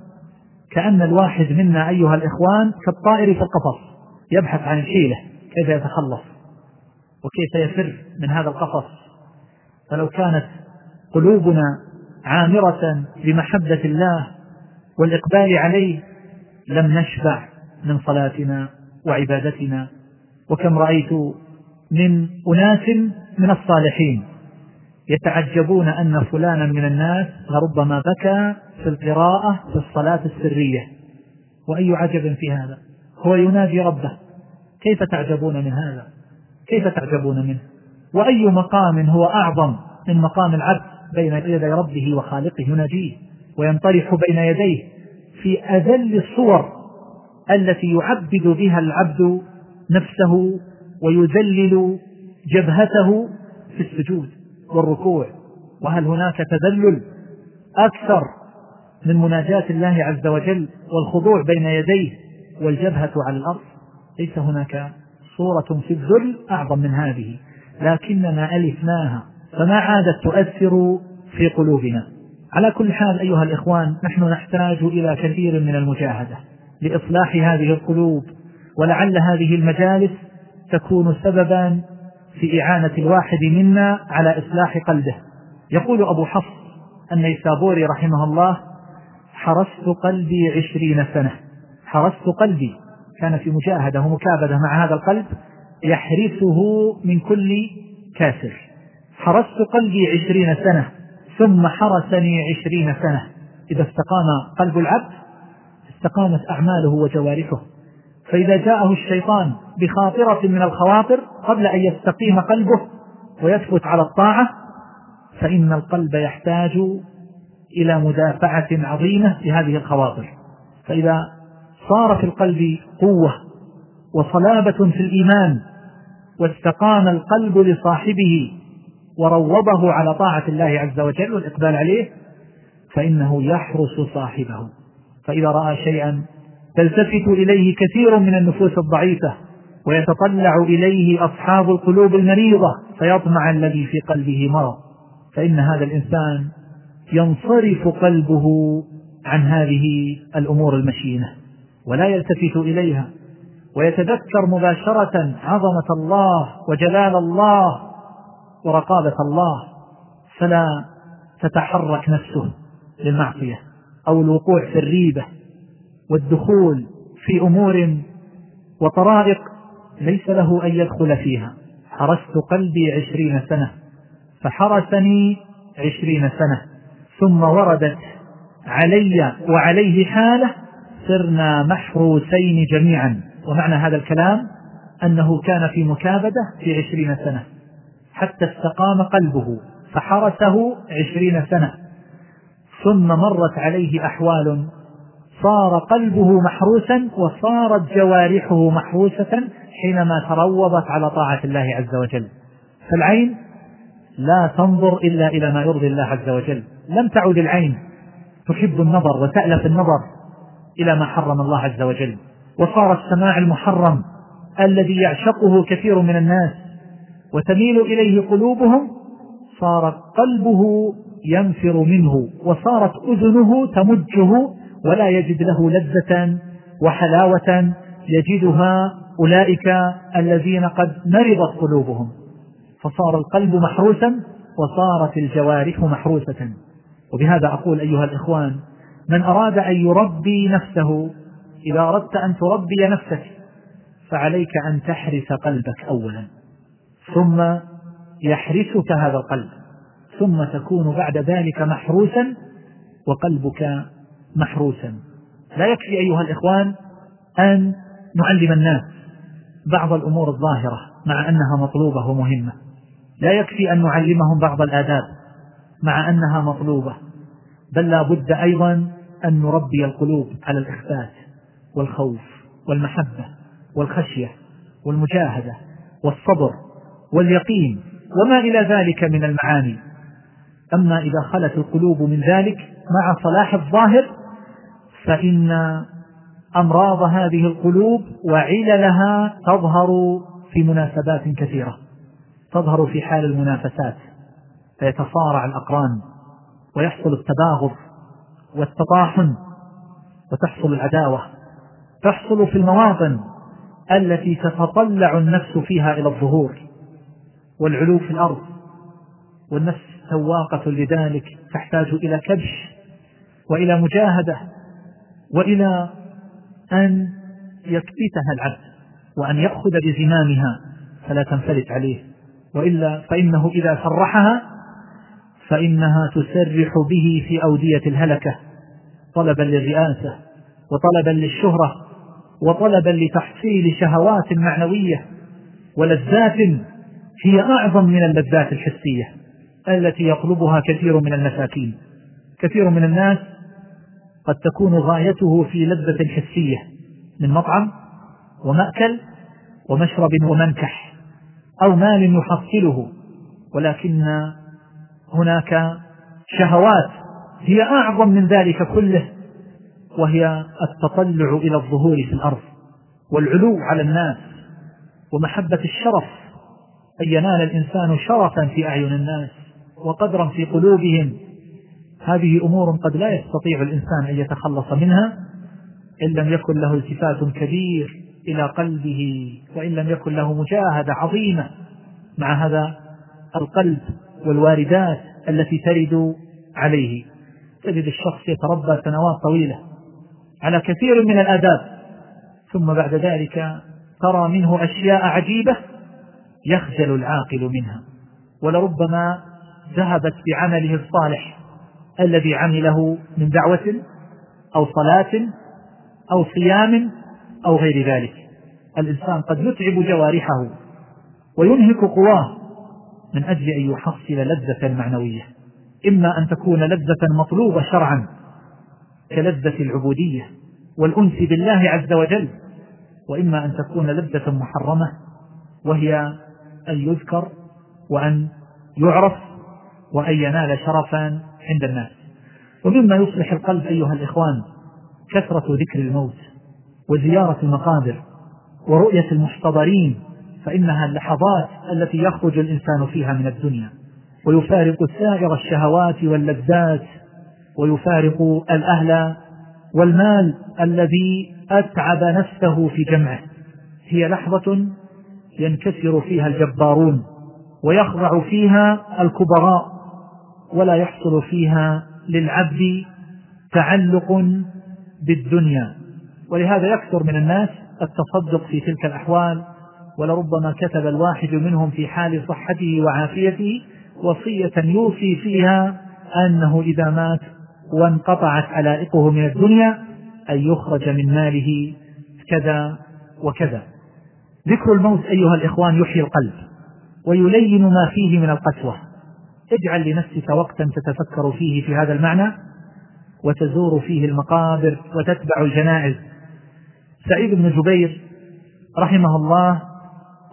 كأن الواحد منا أيها الإخوان كالطائر في القفص. يبحث عن الحيلة كيف يتخلص؟ وكيف يفر من هذا القفص فلو كانت قلوبنا عامرة بمحبة الله والإقبال عليه لم نشبع من صلاتنا وعبادتنا. وكم رأيت من أناس من الصالحين يتعجبون أن فلانا من الناس لربما بكى في القراءة في الصلاة السرية. وأي عجب في هذا؟ هو ينادي ربه. كيف تعجبون من هذا؟ كيف تعجبون منه؟ وأي مقام هو أعظم من مقام العبد بين يدي ربه وخالقه يناجيه وينطرح بين يديه في أذل الصور التي يعبد بها العبد نفسه ويذلل جبهته في السجود والركوع. وهل هناك تذلل أكثر من مناجاة الله عز وجل والخضوع بين يديه والجبهة على الأرض ليس هناك صورة في الذل أعظم من هذه لكننا ألفناها فما عادت تؤثر في قلوبنا. على كل حال أيها الإخوان نحن نحتاج إلى كثير من المجاهدة لإصلاح هذه القلوب ولعل هذه المجالس تكون سببا في إعانة الواحد منا على إصلاح قلبه. يقول أبو حفص النيسابوري رحمه الله حرست قلبي عشرين سنة حرست قلبي. كان في مجاهدة ومكابدة مع هذا القلب يحرسه من كل كاسر حرست قلبي عشرين سنة ثم حرسني عشرين سنة. إذا استقام قلب العبد استقامت أعماله وجوارحه. فإذا جاءه الشيطان بخاطرة من الخواطر قبل أن يستقيم قلبه ويثبت على الطاعة فإن القلب يحتاج إلى مدافعة عظيمة لهذه الخواطر. فإذا صار في القلب قوة وصلابة في الإيمان واستقام القلب لصاحبه وروضه على طاعة الله عز وجل والإقبال عليه فإنه يحرس صاحبه. فإذا رأى شيئا تلتفت إليه كثير من النفوس الضعيفة ويتطلع إليه أصحاب القلوب المريضة فيطمع الذي في قلبه مرض. فإن هذا الإنسان ينصرف قلبه عن هذه الأمور المشينة. ولا يلتفت إليها ويتذكر مباشرة عظمة الله وجلال الله ورقابة الله فلا تتحرك نفسه للمعصية أو الوقوع في الريبة والدخول في أمور وطرائق ليس له أن يدخل فيها. حرست قلبي عشرين سنة فحرسني عشرين سنة ثم وردت علي وعليه حالة صرنا محروسين جميعا. ومعنى هذا الكلام أنه كان في مكابدة في عشرين سنة. حتى استقام قلبه فحرسه عشرين سنة. ثم مرت عليه أحوال صار قلبه محروسا وصارت جوارحه محروسة حينما تروضت على طاعة الله عز وجل. فالعين لا تنظر إلا إلى ما يرضي الله عز وجل. لم تعد العين تحب النظر وتألف النظر. إلى ما حرم الله عز وجل. وصار السماع المحرم الذي يعشقه كثير من الناس وتميل إليه قلوبهم صار قلبه ينفر منه وصارت أذنه تمجه ولا يجد له لذة وحلاوة يجدها أولئك الذين قد مرضت قلوبهم. فصار القلب محروسا وصارت الجوارح محروسة. وبهذا أقول أيها الإخوان من أراد أن يربي نفسه إذا أردت أن تربي نفسك فعليك أن تحرس قلبك أولا ثم يحرسك هذا القلب ثم تكون بعد ذلك محروسا وقلبك محروسا. لا يكفي أيها الإخوان أن نعلم الناس بعض الأمور الظاهرة مع أنها مطلوبة ومهمة. لا يكفي أن نعلمهم بعض الآداب مع أنها مطلوبة. بل لا بد أيضا أن نربي القلوب على الإخبات والخوف والمحبة والخشية والمجاهدة والصبر واليقين وما إلى ذلك من المعاني. أما إذا خلت القلوب من ذلك مع صلاح الظاهر فإن أمراض هذه القلوب وعللها تظهر في مناسبات كثيرة تظهر في حال المنافسات فيتصارع الأقران. ويحصل التباغض والتطاحن وتحصل العداوة. تحصل في المواطن التي تتطلع النفس فيها إلى الظهور والعلو في الأرض. والنفس سواقة لذلك تحتاج إلى كبش وإلى مجاهدة وإلى أن يكبتها العبد وأن يأخذ بزمامها فلا تنفلت عليه. وإلا فإنه إذا فرحها فإنها تسرح به في أودية الهلكة طلبا للرئاسة وطلبا للشهرة وطلبا لتحصيل شهوات معنوية ولذات هي أعظم من اللذات الحسية التي يطلبها كثير من المساكين. كثير من الناس قد تكون غايته في لذة حسية من مطعم ومأكل ومشرب ومنكح أو مال يحصله ولكن هناك شهوات هي أعظم من ذلك كله وهي التطلع إلى الظهور في الأرض والعلو على الناس ومحبة الشرف أن ينال الإنسان شرفا في أعين الناس وقدرا في قلوبهم. هذه أمور قد لا يستطيع الإنسان أن يتخلص منها إن لم يكن له التفات كبير إلى قلبه وإن لم يكن له مجاهدة عظيمة. مع هذا القلب والواردات التي ترد عليه. تجد الشخص يتربى سنوات طويلة على كثير من الآداب ثم بعد ذلك ترى منه أشياء عجيبة يخجل العاقل منها. ولربما ذهبت بعمله الصالح الذي عمله من دعوة أو صلاة أو صيام أو غير ذلك. الإنسان قد يتعب جوارحه وينهك قواه من أجل أن يحصل لذة معنوية. إما أن تكون لذة مطلوبة شرعا كلذة العبودية والأنس بالله عز وجل وإما أن تكون لذة محرمة وهي أن يذكر وأن يعرف وأن ينال شرفا عند الناس. ومما يصلح القلب أيها الإخوان كثرة ذكر الموت وزيارة المقابر ورؤية المحتضرين فإنها اللحظات التي يخرج الإنسان فيها من الدنيا. ويفارق سائر الشهوات واللذات ويفارق الأهل والمال الذي أتعب نفسه في جمعه. هي لحظة ينكسر فيها الجبارون ويخضع فيها الكبراء ولا يحصل فيها للعبد تعلق بالدنيا. ولهذا يكثر من الناس التصدق في تلك الأحوال ولربما كتب الواحد منهم في حال صحته وعافيته وصية يوصي فيها أنه إذا مات وانقطعت علائقه من الدنيا أن يخرج من ماله كذا وكذا. ذكر الموت أيها الإخوان يحيي القلب ويلين ما فيه من القسوة. اجعل لنفسك وقتا تتفكر فيه في هذا المعنى وتزور فيه المقابر وتتبع الجنائز. سعيد بن جبير رحمه الله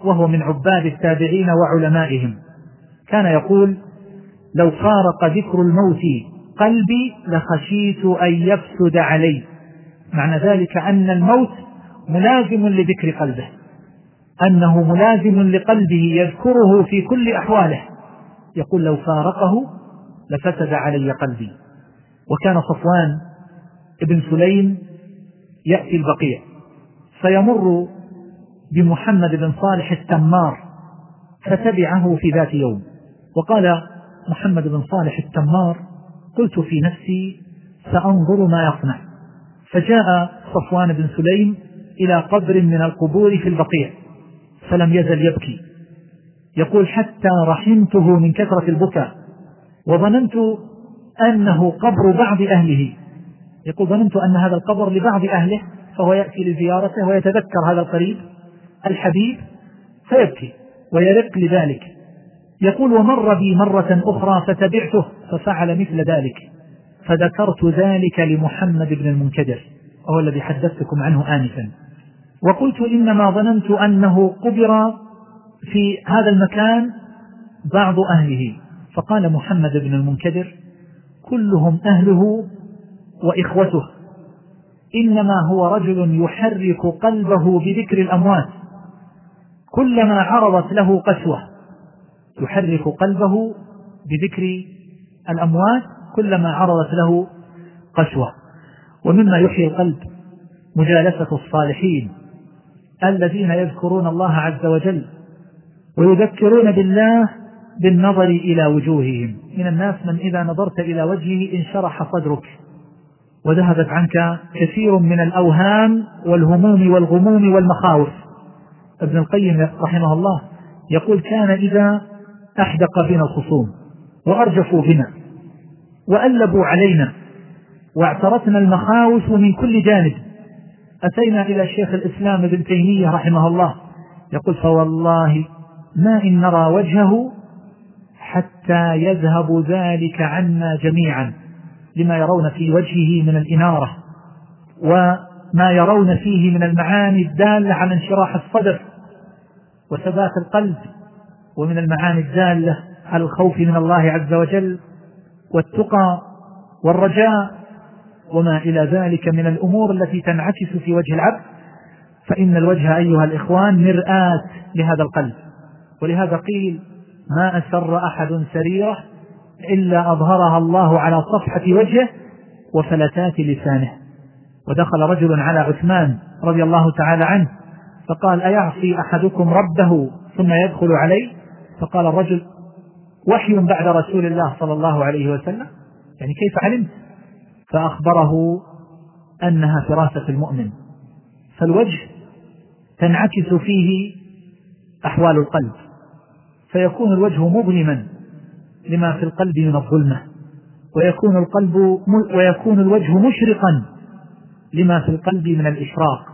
وهو من عباد التابعين وعلمائهم. كان يقول لو فارق ذكر الموت قلبي لخشيت أن يفسد علي. معنى ذلك أن الموت ملازم لذكر قلبه. أنه ملازم لقلبه يذكره في كل أحواله. يقول لو فارقه لفسد علي قلبي. وكان صفوان ابن سليم يأتي البقيع. فيمر بمحمد بن صالح التمار فتبعه في ذات يوم. وقال محمد بن صالح التمار قلت في نفسي سأنظر ما يصنع. فجاء صفوان بن سليم إلى قبر من القبور في البقيع فلم يزل يبكي. يقول حتى رحمته من كثرة البكاء وظننت أنه قبر بعض أهله. يقول ظننت أن هذا القبر لبعض أهله فهو يأتي لزيارته ويتذكر هذا القريب. الحبيب فيبكي ويرق لذلك. يقول ومر بي مرة أخرى فتبعته ففعل مثل ذلك. فذكرت ذلك لمحمد بن المنكدر وهو الذي حدثتكم عنه آنفا. وقلت إنما ظننت أنه قبر في هذا المكان بعض أهله. فقال محمد بن المنكدر كلهم أهله وإخوته إنما هو رجل يحرك قلبه بذكر الأموات. كلما عرضت له قسوة. يحرك قلبه بذكر الأموات كلما عرضت له قسوة. ومما يحيي القلب مجالسة الصالحين الذين يذكرون الله عز وجل ويذكرون بالله بالنظر إلى وجوههم. من الناس من إذا نظرت إلى وجهه انشرح صدرك وذهبت عنك كثير من الأوهام والهموم والغموم والمخاوف. ابن القيم رحمه الله يقول كان إذا أحدق بنا الخصوم وأرجفوا بنا وألبوا علينا واعترتنا المخاوف من كل جانب أتينا إلى شيخ الإسلام ابن تيمية رحمه الله يقول فوالله ما إن نرى وجهه حتى يذهب ذلك عنا جميعا لما يرون في وجهه من الإنارة وما يرون فيه من المعاني الدالة على انشراح الصدر وثبات القلب ومن المعاني الدالة على الخوف من الله عز وجل والتقى والرجاء وما إلى ذلك من الأمور التي تنعكس في وجه العبد فإن الوجه أيها الإخوان مرآة لهذا القلب. ولهذا قيل ما أسر أحد سريرة إلا أظهرها الله على صفحة وجهه وفلتات لسانه. ودخل رجل على عثمان رضي الله تعالى عنه فقال أيعصي أحدكم ربه ثم يدخل عليه؟ فقال الرجل وحي بعد رسول الله صلى الله عليه وسلم. يعني كيف علمت؟ فأخبره أنها فراسة المؤمن. فالوجه تنعكس فيه أحوال القلب. فيكون الوجه مظلما لما في القلب من الظلمة. ويكون القلب ويكون الوجه مشرقا لما في القلب من الإشراق.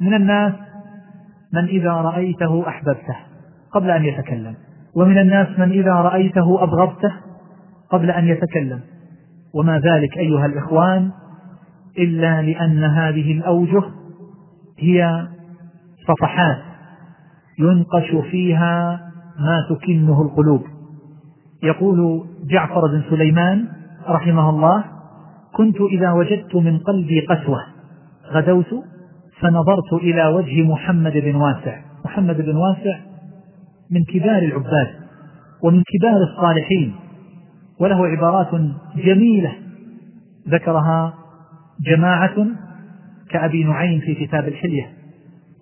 من الناس من إذا رأيته أحببته قبل أن يتكلم. ومن الناس من إذا رأيته أبغضته قبل أن يتكلم. وما ذلك أيها الإخوان إلا لأن هذه الأوجه هي صفحات ينقش فيها ما تكنه القلوب. يقول جعفر بن سليمان رحمه الله كنت إذا وجدت من قلبي قسوة غدوت فنظرت إلى وجه محمد بن واسع. محمد بن واسع من كبار العباد ومن كبار الصالحين وله عبارات جميلة ذكرها جماعة كأبي نعيم في كتاب الحلية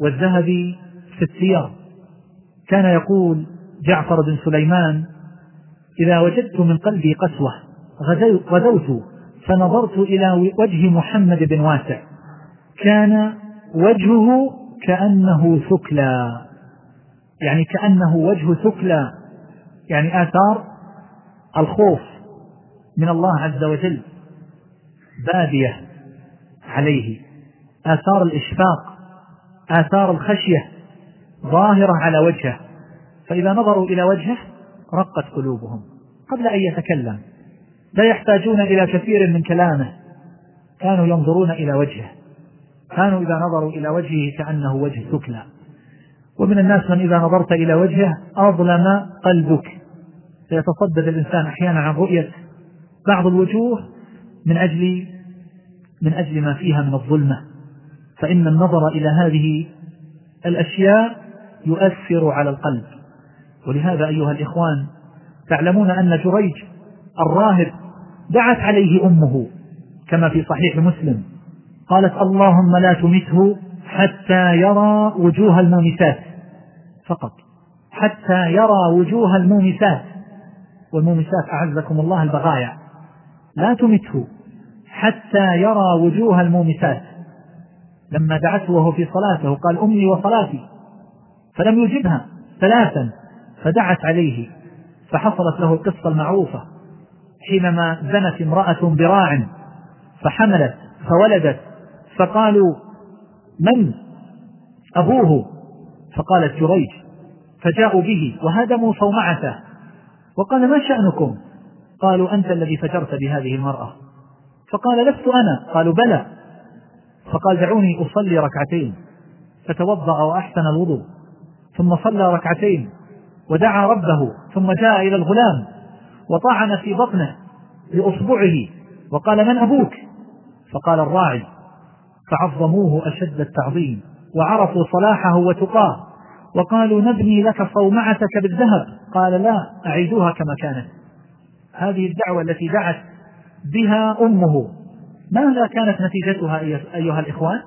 والذهبي في السير كان يقول جعفر بن سليمان إذا وجدت من قلبي قسوة غدوت فنظرت إلى وجه محمد بن واسع. كان وجهه كأنه ثكلى. يعني كأنه وجه ثكلى. يعني آثار الخوف من الله عز وجل بادية عليه. آثار الإشفاق آثار الخشية ظاهرة على وجهه. فإذا نظروا إلى وجهه رقت قلوبهم قبل أن يتكلم. لا يحتاجون إلى كثير من كلامه. كانوا ينظرون إلى وجهه. كانوا إذا نظروا إلى وجهه كأنه وجه ثكلى ومن الناس من إذا نظرت إلى وجهه أظلم قلبك. فيتصدد الإنسان أحيانا عن رؤية بعض الوجوه من أجل من أجل ما فيها من الظلمة. فإن النظر إلى هذه الأشياء يؤثر على القلب. ولهذا أيها الإخوان تعلمون أن جريج الراهب دعت عليه أمه كما في صحيح مسلم. قالت اللهم لا تمته حتى يرى وجوه المومسات. فقط. حتى يرى وجوه المومسات. والمومسات أعزكم الله البغايا. لا تمته حتى يرى وجوه المومسات. لما دعته وهو في صلاته قال أمي وصلاتي. فلم يجبها ثلاثا فدعت عليه. فحصلت له القصة المعروفة. حينما زنت امرأة براع فحملت فولدت فقالوا من؟ أبوه. فقالت جريج فجاءوا به وهدموا صومعته. وقال ما شأنكم؟ قالوا أنت الذي فجرت بهذه المرأة. فقال لست أنا. قالوا بلى. فقال دعوني أصلي ركعتين. فتوضأ وأحسن الوضوء. ثم صلى ركعتين. ودعا ربه. ثم جاء إلى الغلام. وطعن في بطنه بأصبعه وقال من أبوك؟ فقال الراعي. فعظموه أشد التعظيم وعرفوا صلاحه وتقاه وقالوا نبني لك صومعتك بالذهب. قال لا أعيدوها كما كانت. هذه الدعوة التي دعت بها أمه. ماذا كانت نتيجتها أيها الإخوان؟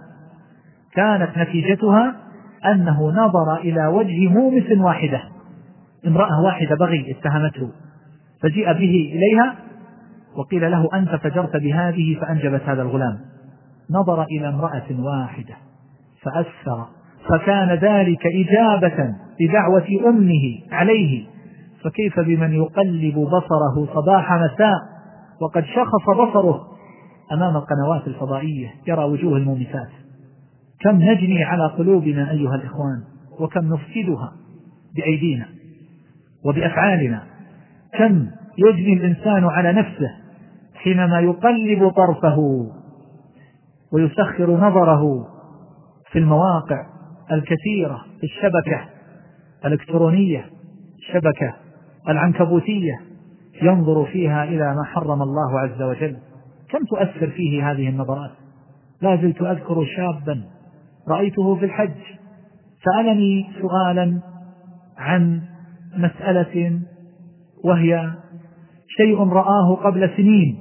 كانت نتيجتها أنه نظر إلى وجه مومس واحدة امرأة واحدة بغي اتهمته فجيء به إليها وقيل له أنت فجرت بهذه فأنجبت هذا الغلام. نظر إلى امرأة واحدة فأثر فكان ذلك إجابة لدعوة أمه عليه فكيف بمن يقلب بصره صباح مساء وقد شخص بصره أمام القنوات الفضائية يرى وجوه المومسات. كم نجني على قلوبنا أيها الإخوان وكم نفسدها بأيدينا وبأفعالنا. كم يجني الإنسان على نفسه حينما يقلب طرفه ويسخر نظره في المواقع الكثيرة في الشبكة الإلكترونية الشبكة العنكبوتية ينظر فيها إلى ما حرم الله عز وجل. كم تؤثر فيه هذه النظرات؟ لا زلت أذكر شابا رأيته في الحج سألني سؤالا عن مسألة وهي شيء رآه قبل سنين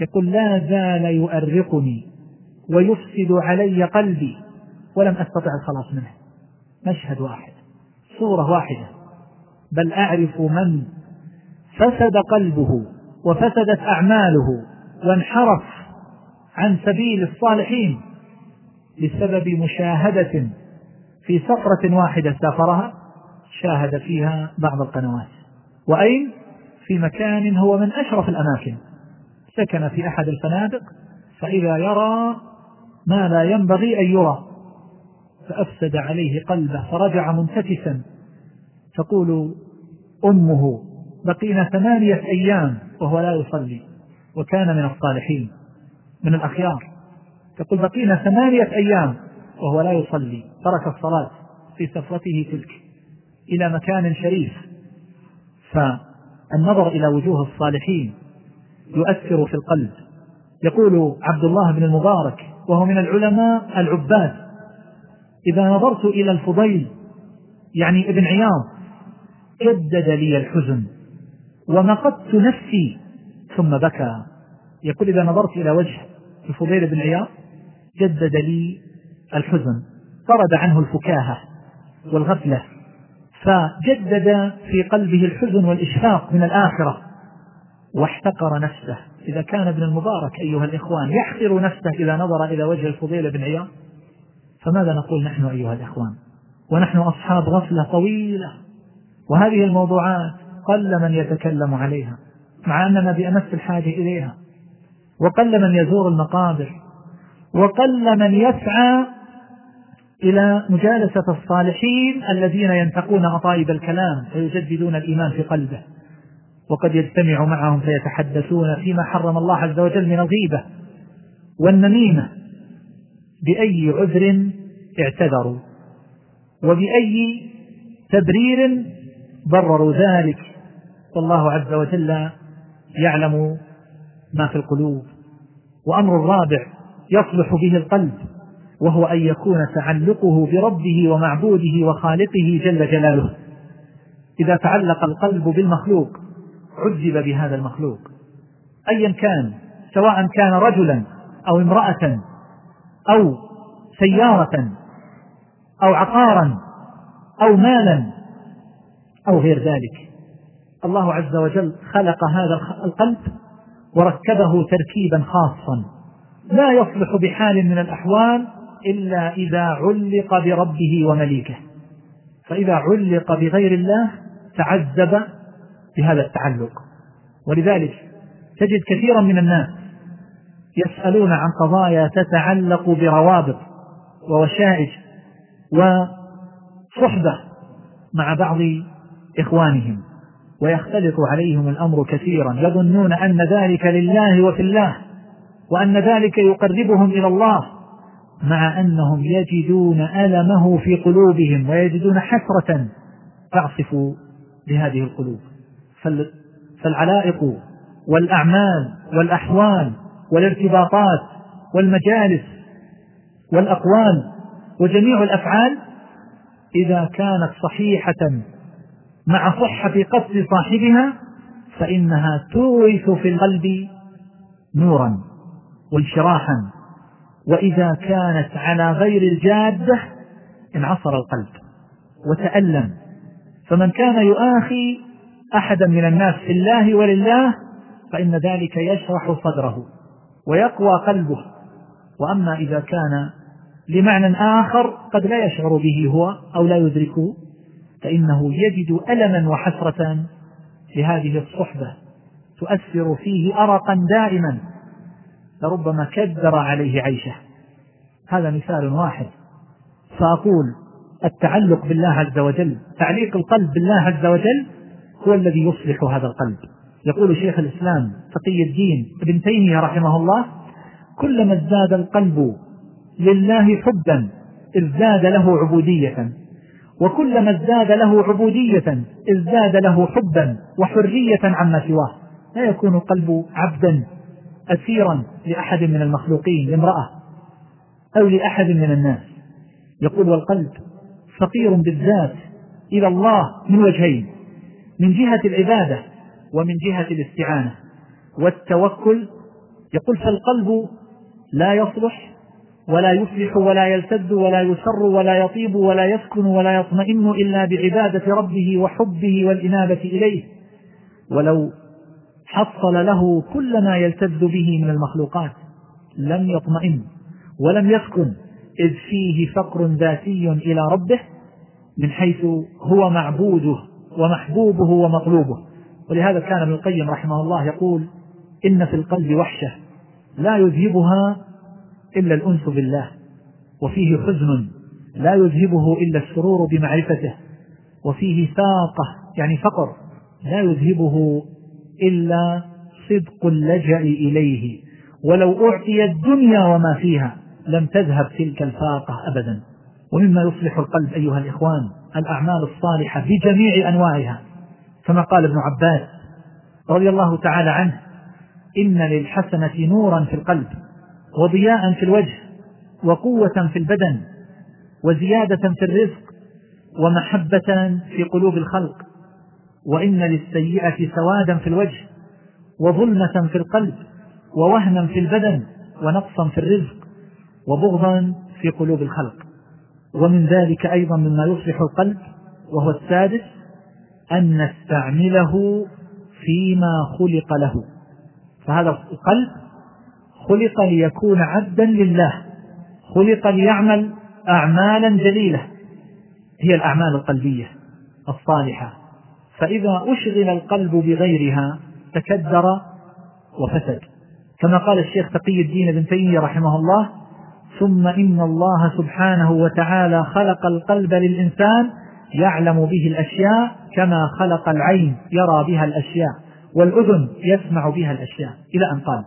يقول لا زال يؤرقني. ويفسد علي قلبي ولم أستطع الخلاص منه. مشهد واحد. صورة واحدة. بل أعرف من فسد قلبه وفسدت أعماله وانحرف عن سبيل الصالحين بسبب مشاهدة في سفرة واحدة سافرها شاهد فيها بعض القنوات. وأين؟ في مكان هو من أشرف الأماكن. سكن في أحد الفنادق فإذا يرى ما لا ينبغي أن يرى. فأفسد عليه قلبه فرجع منتكسا تقول أمه بقينا ثمانية أيام وهو لا يصلي وكان من الصالحين من الأخيار. تقول بقينا ثمانية أيام وهو لا يصلي ترك الصلاة في سفرته تلك إلى مكان شريف. فالنظر إلى وجوه الصالحين يؤثر في القلب. يقول عبد الله بن المبارك وهو من العلماء العباد إذا نظرت إلى الفضيل يعني ابن عياض جدد لي الحزن ومقدت نفسي ثم بكى. يقول إذا نظرت إلى وجه الفضيل بن عياض جدد لي الحزن طرد عنه الفكاهة والغفلة فجدد في قلبه الحزن والإشفاق من الآخرة. واحتقر نفسه. إذا كان ابن المبارك أيها الإخوان يحقر نفسه إذا نظر إلى وجه الفضيل بن عياض فماذا نقول نحن أيها الإخوان؟ ونحن أصحاب غفلة طويلة. وهذه الموضوعات قل من يتكلم عليها مع أننا بأمس الحاجة إليها. وقل من يزور المقابر. وقل من يسعى إلى مجالسة الصالحين الذين ينتقون أطايب الكلام ويجددون الإيمان في قلبه. وقد يجتمع معهم فيتحدثون فيما حرم الله عز وجل من الغيبة والنميمة. بأي عذر اعتذروا وبأي تبرير برروا ذلك. والله عز وجل يعلم ما في القلوب. وأمر الرابع يصلح به القلب وهو أن يكون تعلقه بربه ومعبوده وخالقه جل جلاله. إذا تعلق القلب بالمخلوق عذب بهذا المخلوق. أيا كان سواء كان رجلا أو امرأة أو سيارة أو عقارا أو مالا أو غير ذلك. الله عز وجل خلق هذا القلب وركبه تركيبا خاصا. لا يصلح بحال من الأحوال إلا إذا علق بربه ومليكه. فإذا علق بغير الله تعذب بهذا التعلق. ولذلك تجد كثيرا من الناس يسألون عن قضايا تتعلق بروابط ووشائج وصحبة مع بعض إخوانهم ويختلط عليهم الأمر كثيرا. يظنون أن ذلك لله وفي الله وأن ذلك يقربهم إلى الله مع أنهم يجدون ألمه في قلوبهم ويجدون حسرة تعصف بهذه القلوب. فالعلائق والأعمال والأحوال والارتباطات والمجالس والأقوال وجميع الأفعال إذا كانت صحيحة مع صحة قصد صاحبها فإنها تورث في القلب نورا وانشراحا. وإذا كانت على غير الجادة انعصر القلب وتألم. فمن كان يؤاخي أحدا من الناس في الله ولله فإن ذلك يشرح صدره ويقوى قلبه. وأما إذا كان لمعنى آخر قد لا يشعر به هو أو لا يدركه فإنه يجد ألما وحسرة لهذه الصحبة تؤثر فيه أرقا دائما لربما كدر عليه عيشه. هذا مثال واحد. فأقول التعلق بالله عز وجل تعليق القلب بالله عز وجل هو الذي يصلح هذا القلب. يقول شيخ الإسلام تقي الدين ابن تيمية رحمه الله كلما ازداد القلب لله حبا ازداد له عبودية وكلما ازداد له عبودية ازداد له حبا وحرية عما سواه. لا يكون القلب عبدا أسيرا لأحد من المخلوقين لامرأة أو لأحد من الناس. يقول والقلب فقير بالذات إلى الله من وجهين. من جهة العبادة ومن جهة الاستعانة والتوكل. يقول فالقلب لا يصلح ولا يفلح ولا يلتد ولا يسر ولا يطيب ولا يسكن ولا يطمئن إلا بعبادة ربه وحبه والإنابة إليه. ولو حصل له كل ما يلتذ به من المخلوقات لم يطمئن ولم يسكن إذ فيه فقر ذاتي إلى ربه من حيث هو معبوده. ومحبوبه ومطلوبه. ولهذا كان ابن القيم رحمه الله يقول إن في القلب وحشة لا يذهبها إلا الأنس بالله وفيه حزن لا يذهبه إلا السرور بمعرفته وفيه ساقة يعني فقر لا يذهبه إلا صدق اللجأ إليه. ولو أعطي الدنيا وما فيها لم تذهب تلك الفاقة أبدا. ومما يصلح القلب أيها الإخوان الأعمال الصالحة بجميع أنواعها. كما قال ابن عباس رضي الله تعالى عنه إن للحسنة نورا في القلب وضياء في الوجه وقوة في البدن وزيادة في الرزق ومحبة في قلوب الخلق وإن للسيئة سوادا في الوجه وظلمة في القلب ووهنا في البدن ونقصا في الرزق وبغضا في قلوب الخلق. ومن ذلك أيضا مما يصلح القلب وهو السادس أن نستعمله فيما خلق له. فهذا القلب خلق ليكون عبدا لله خلق ليعمل أعمالا جليلة. هي الأعمال القلبية الصالحة. فإذا أشغل القلب بغيرها تكدر وفسد. كما قال الشيخ تقي الدين بن تيمية رحمه الله ثم إن الله سبحانه وتعالى خلق القلب للإنسان يعلم به الأشياء كما خلق العين يرى بها الأشياء والأذن يسمع بها الأشياء إلى أن قال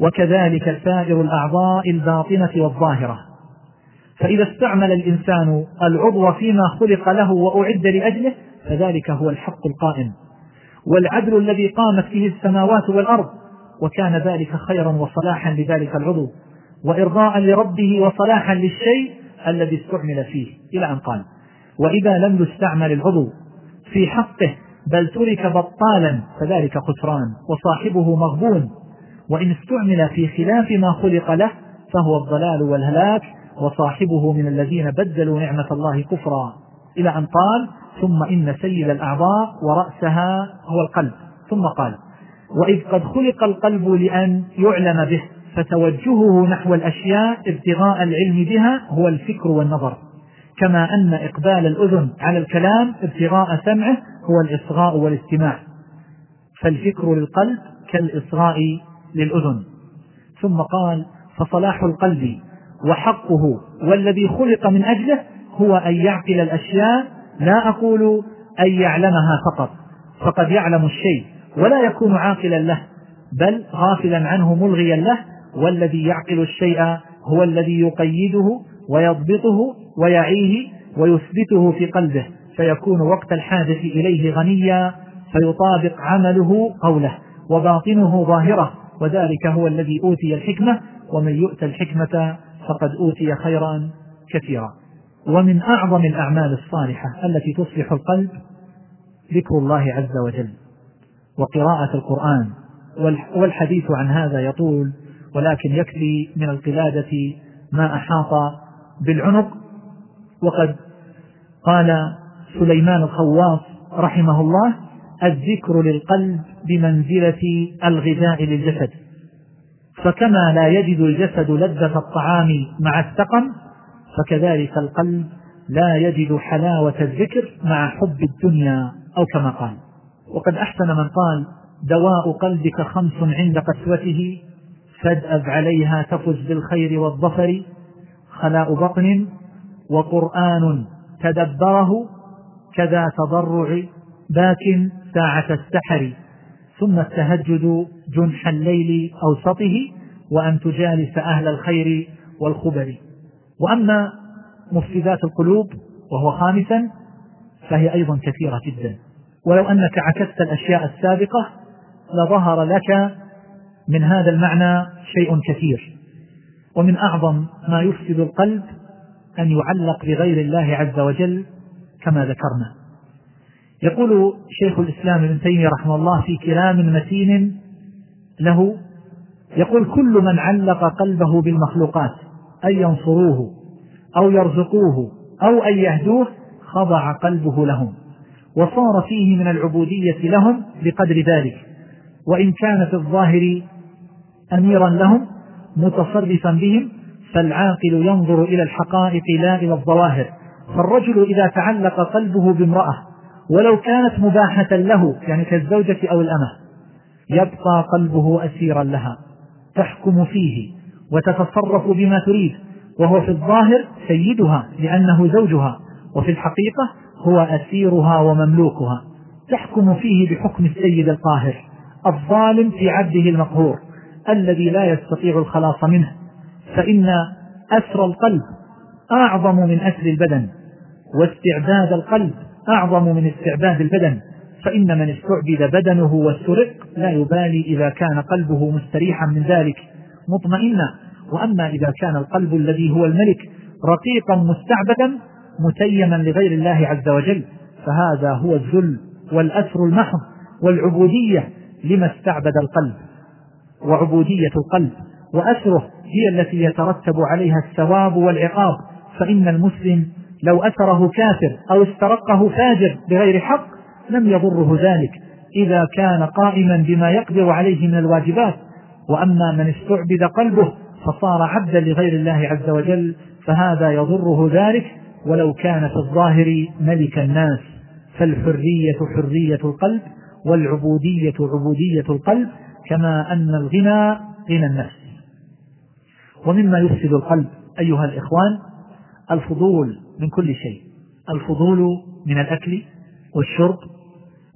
وكذلك سائر الأعضاء الباطنة والظاهرة فإذا استعمل الإنسان العضو فيما خلق له وأعد لأجله فذلك هو الحق القائم والعدل الذي قامت به السماوات والأرض وكان ذلك خيرا وصلاحا لذلك العضو وإرضاء لربه وصلاحا للشيء الذي استعمل فيه. إلى أن قال وإذا لم يستعمل العضو في حقه بل ترك بطالا فذلك خسران وصاحبه مغبون وإن استعمل في خلاف ما خلق له فهو الضلال والهلاك وصاحبه من الذين بدلوا نعمة الله كفرا. إلى أن قال ثم إن سيد الأعضاء ورأسها هو القلب. ثم قال وإذ قد خلق القلب لأن يعلم به. فتوجهه نحو الأشياء ابتغاء العلم بها هو الفكر والنظر. كما أن إقبال الأذن على الكلام ابتغاء سمعه هو الإصغاء والاستماع. فالفكر للقلب كالإصغاء للأذن. ثم قال فصلاح القلب وحقه والذي خلق من أجله هو أن يعقل الأشياء لا أقول أن يعلمها فقط فقد يعلم الشيء ولا يكون عاقلا له بل غافلا عنه ملغيا له والذي يعقل الشيء هو الذي يقيده ويضبطه ويعيه ويثبته في قلبه فيكون وقت الحاجة إليه غنيا فيطابق عمله قوله وباطنه ظاهرة وذلك هو الذي أوتي الحكمة ومن يؤت الحكمة فقد أوتي خيرا كثيرا. ومن أعظم الأعمال الصالحة التي تصلح القلب ذكر الله عز وجل وقراءة القرآن والحديث عن هذا يطول ولكن يكفي من القلادة ما أحاط بالعنق. وقد قال سليمان الخواص رحمه الله الذكر للقلب بمنزلة الغذاء للجسد. فكما لا يجد الجسد لذة الطعام مع السقم فكذلك القلب لا يجد حلاوة الذكر مع حب الدنيا أو كما قال. وقد أحسن من قال دواء قلبك خمس عند قسوته فادأب عليها تفز بالخير والظفر خلاء بطن وقرآن تدبره كذا تضرع باك ساعة السحر. ثم التهجد جنح الليل أوسطه وأن تجالس أهل الخير والخبر. وأما مفسدات القلوب وهو خامسا فهي أيضا كثيرة جدا. ولو أنك عكست الأشياء السابقة لظهر لك من هذا المعنى شيء كثير. ومن أعظم ما يفسد القلب أن يعلق بغير الله عز وجل كما ذكرنا. يقول شيخ الإسلام ابن تيمية رحمه الله في كلام متين له يقول كل من علق قلبه بالمخلوقات أن ينصروه أو يرزقوه أو أن يهدوه خضع قلبه لهم وصار فيه من العبودية لهم بقدر ذلك. وإن كان في الظاهر أميرا لهم متصرفا بهم فالعاقل ينظر إلى الحقائق لا إلى الظواهر. فالرجل إذا تعلق قلبه بامرأة ولو كانت مباحة له يعني كالزوجة أو الأمة يبقى قلبه أسيرا لها تحكم فيه وتتصرف بما تريد وهو في الظاهر سيدها لأنه زوجها وفي الحقيقة هو أسيرها ومملوكها تحكم فيه بحكم السيد القاهر الظالم في عبده المقهور. الذي لا يستطيع الخلاص منه فإن أسر القلب أعظم من أسر البدن واستعباد القلب أعظم من استعباد البدن فإن من استعبد بدنه واسترق لا يبالي إذا كان قلبه مستريحا من ذلك مطمئنا. وأما إذا كان القلب الذي هو الملك رقيقا مستعبدا متيما لغير الله عز وجل فهذا هو الذل والأسر المحض والعبودية لما استعبد القلب. وعبودية القلب وأسره هي التي يترتب عليها الثواب والعقاب فإن المسلم لو أسره كافر أو استرقه فاجر بغير حق لم يضره ذلك إذا كان قائما بما يقدر عليه من الواجبات. وأما من استعبد قلبه فصار عبدا لغير الله عز وجل فهذا يضره ذلك ولو كان في الظاهر ملك الناس. فالحرية حرية القلب والعبودية عبودية القلب كما أن الغنى غنى النفس. ومما يفسد القلب أيها الإخوان الفضول من كل شيء. الفضول من الأكل والشرب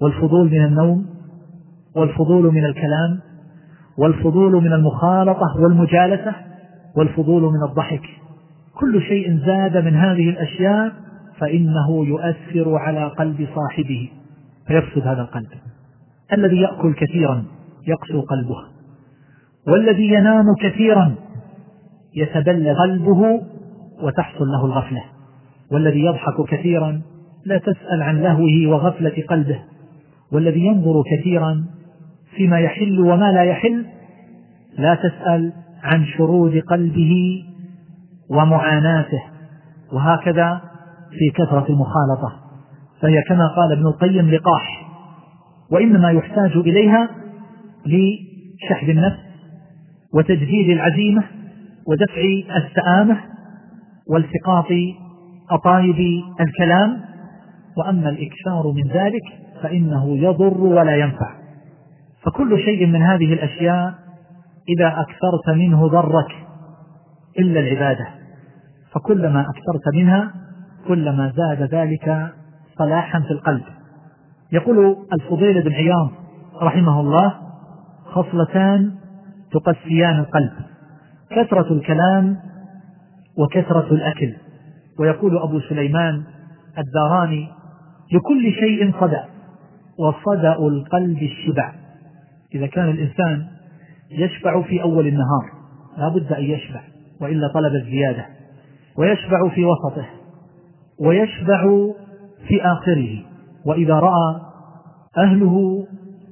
والفضول من النوم والفضول من الكلام والفضول من المخالطة والمجالسة والفضول من الضحك. كل شيء زاد من هذه الأشياء فإنه يؤثر على قلب صاحبه فيفسد هذا القلب. الذي يأكل كثيرا يقسو قلبه. والذي ينام كثيرا يتبلى قلبه وتحصل له الغفلة. والذي يضحك كثيرا لا تسأل عن لهوه وغفلة قلبه. والذي ينظر كثيرا فيما يحل وما لا يحل لا تسأل عن شرود قلبه ومعاناته. وهكذا في كثرة المخالطة. فهي كما قال ابن القيم لقاح وإنما يحتاج إليها لشحذ النفس وتجديد العزيمة ودفع السآمة والتقاط أطايب الكلام. وأما الإكثار من ذلك فإنه يضر ولا ينفع. فكل شيء من هذه الأشياء إذا أكثرت منه ضرك إلا العبادة. فكلما أكثرت منها كلما زاد ذلك صلاحا في القلب. يقول الفضيل بن عياض رحمه الله خصلتان تقسيان القلب. كثرة الكلام وكثرة الأكل. ويقول أبو سليمان الداراني لكل شيء صدأ وصدأ القلب الشبع. إذا كان الإنسان يشبع في أول النهار لا بد أن يشبع وإلا طلب الزيادة. ويشبع في وسطه ويشبع في آخره. وإذا رأى أهله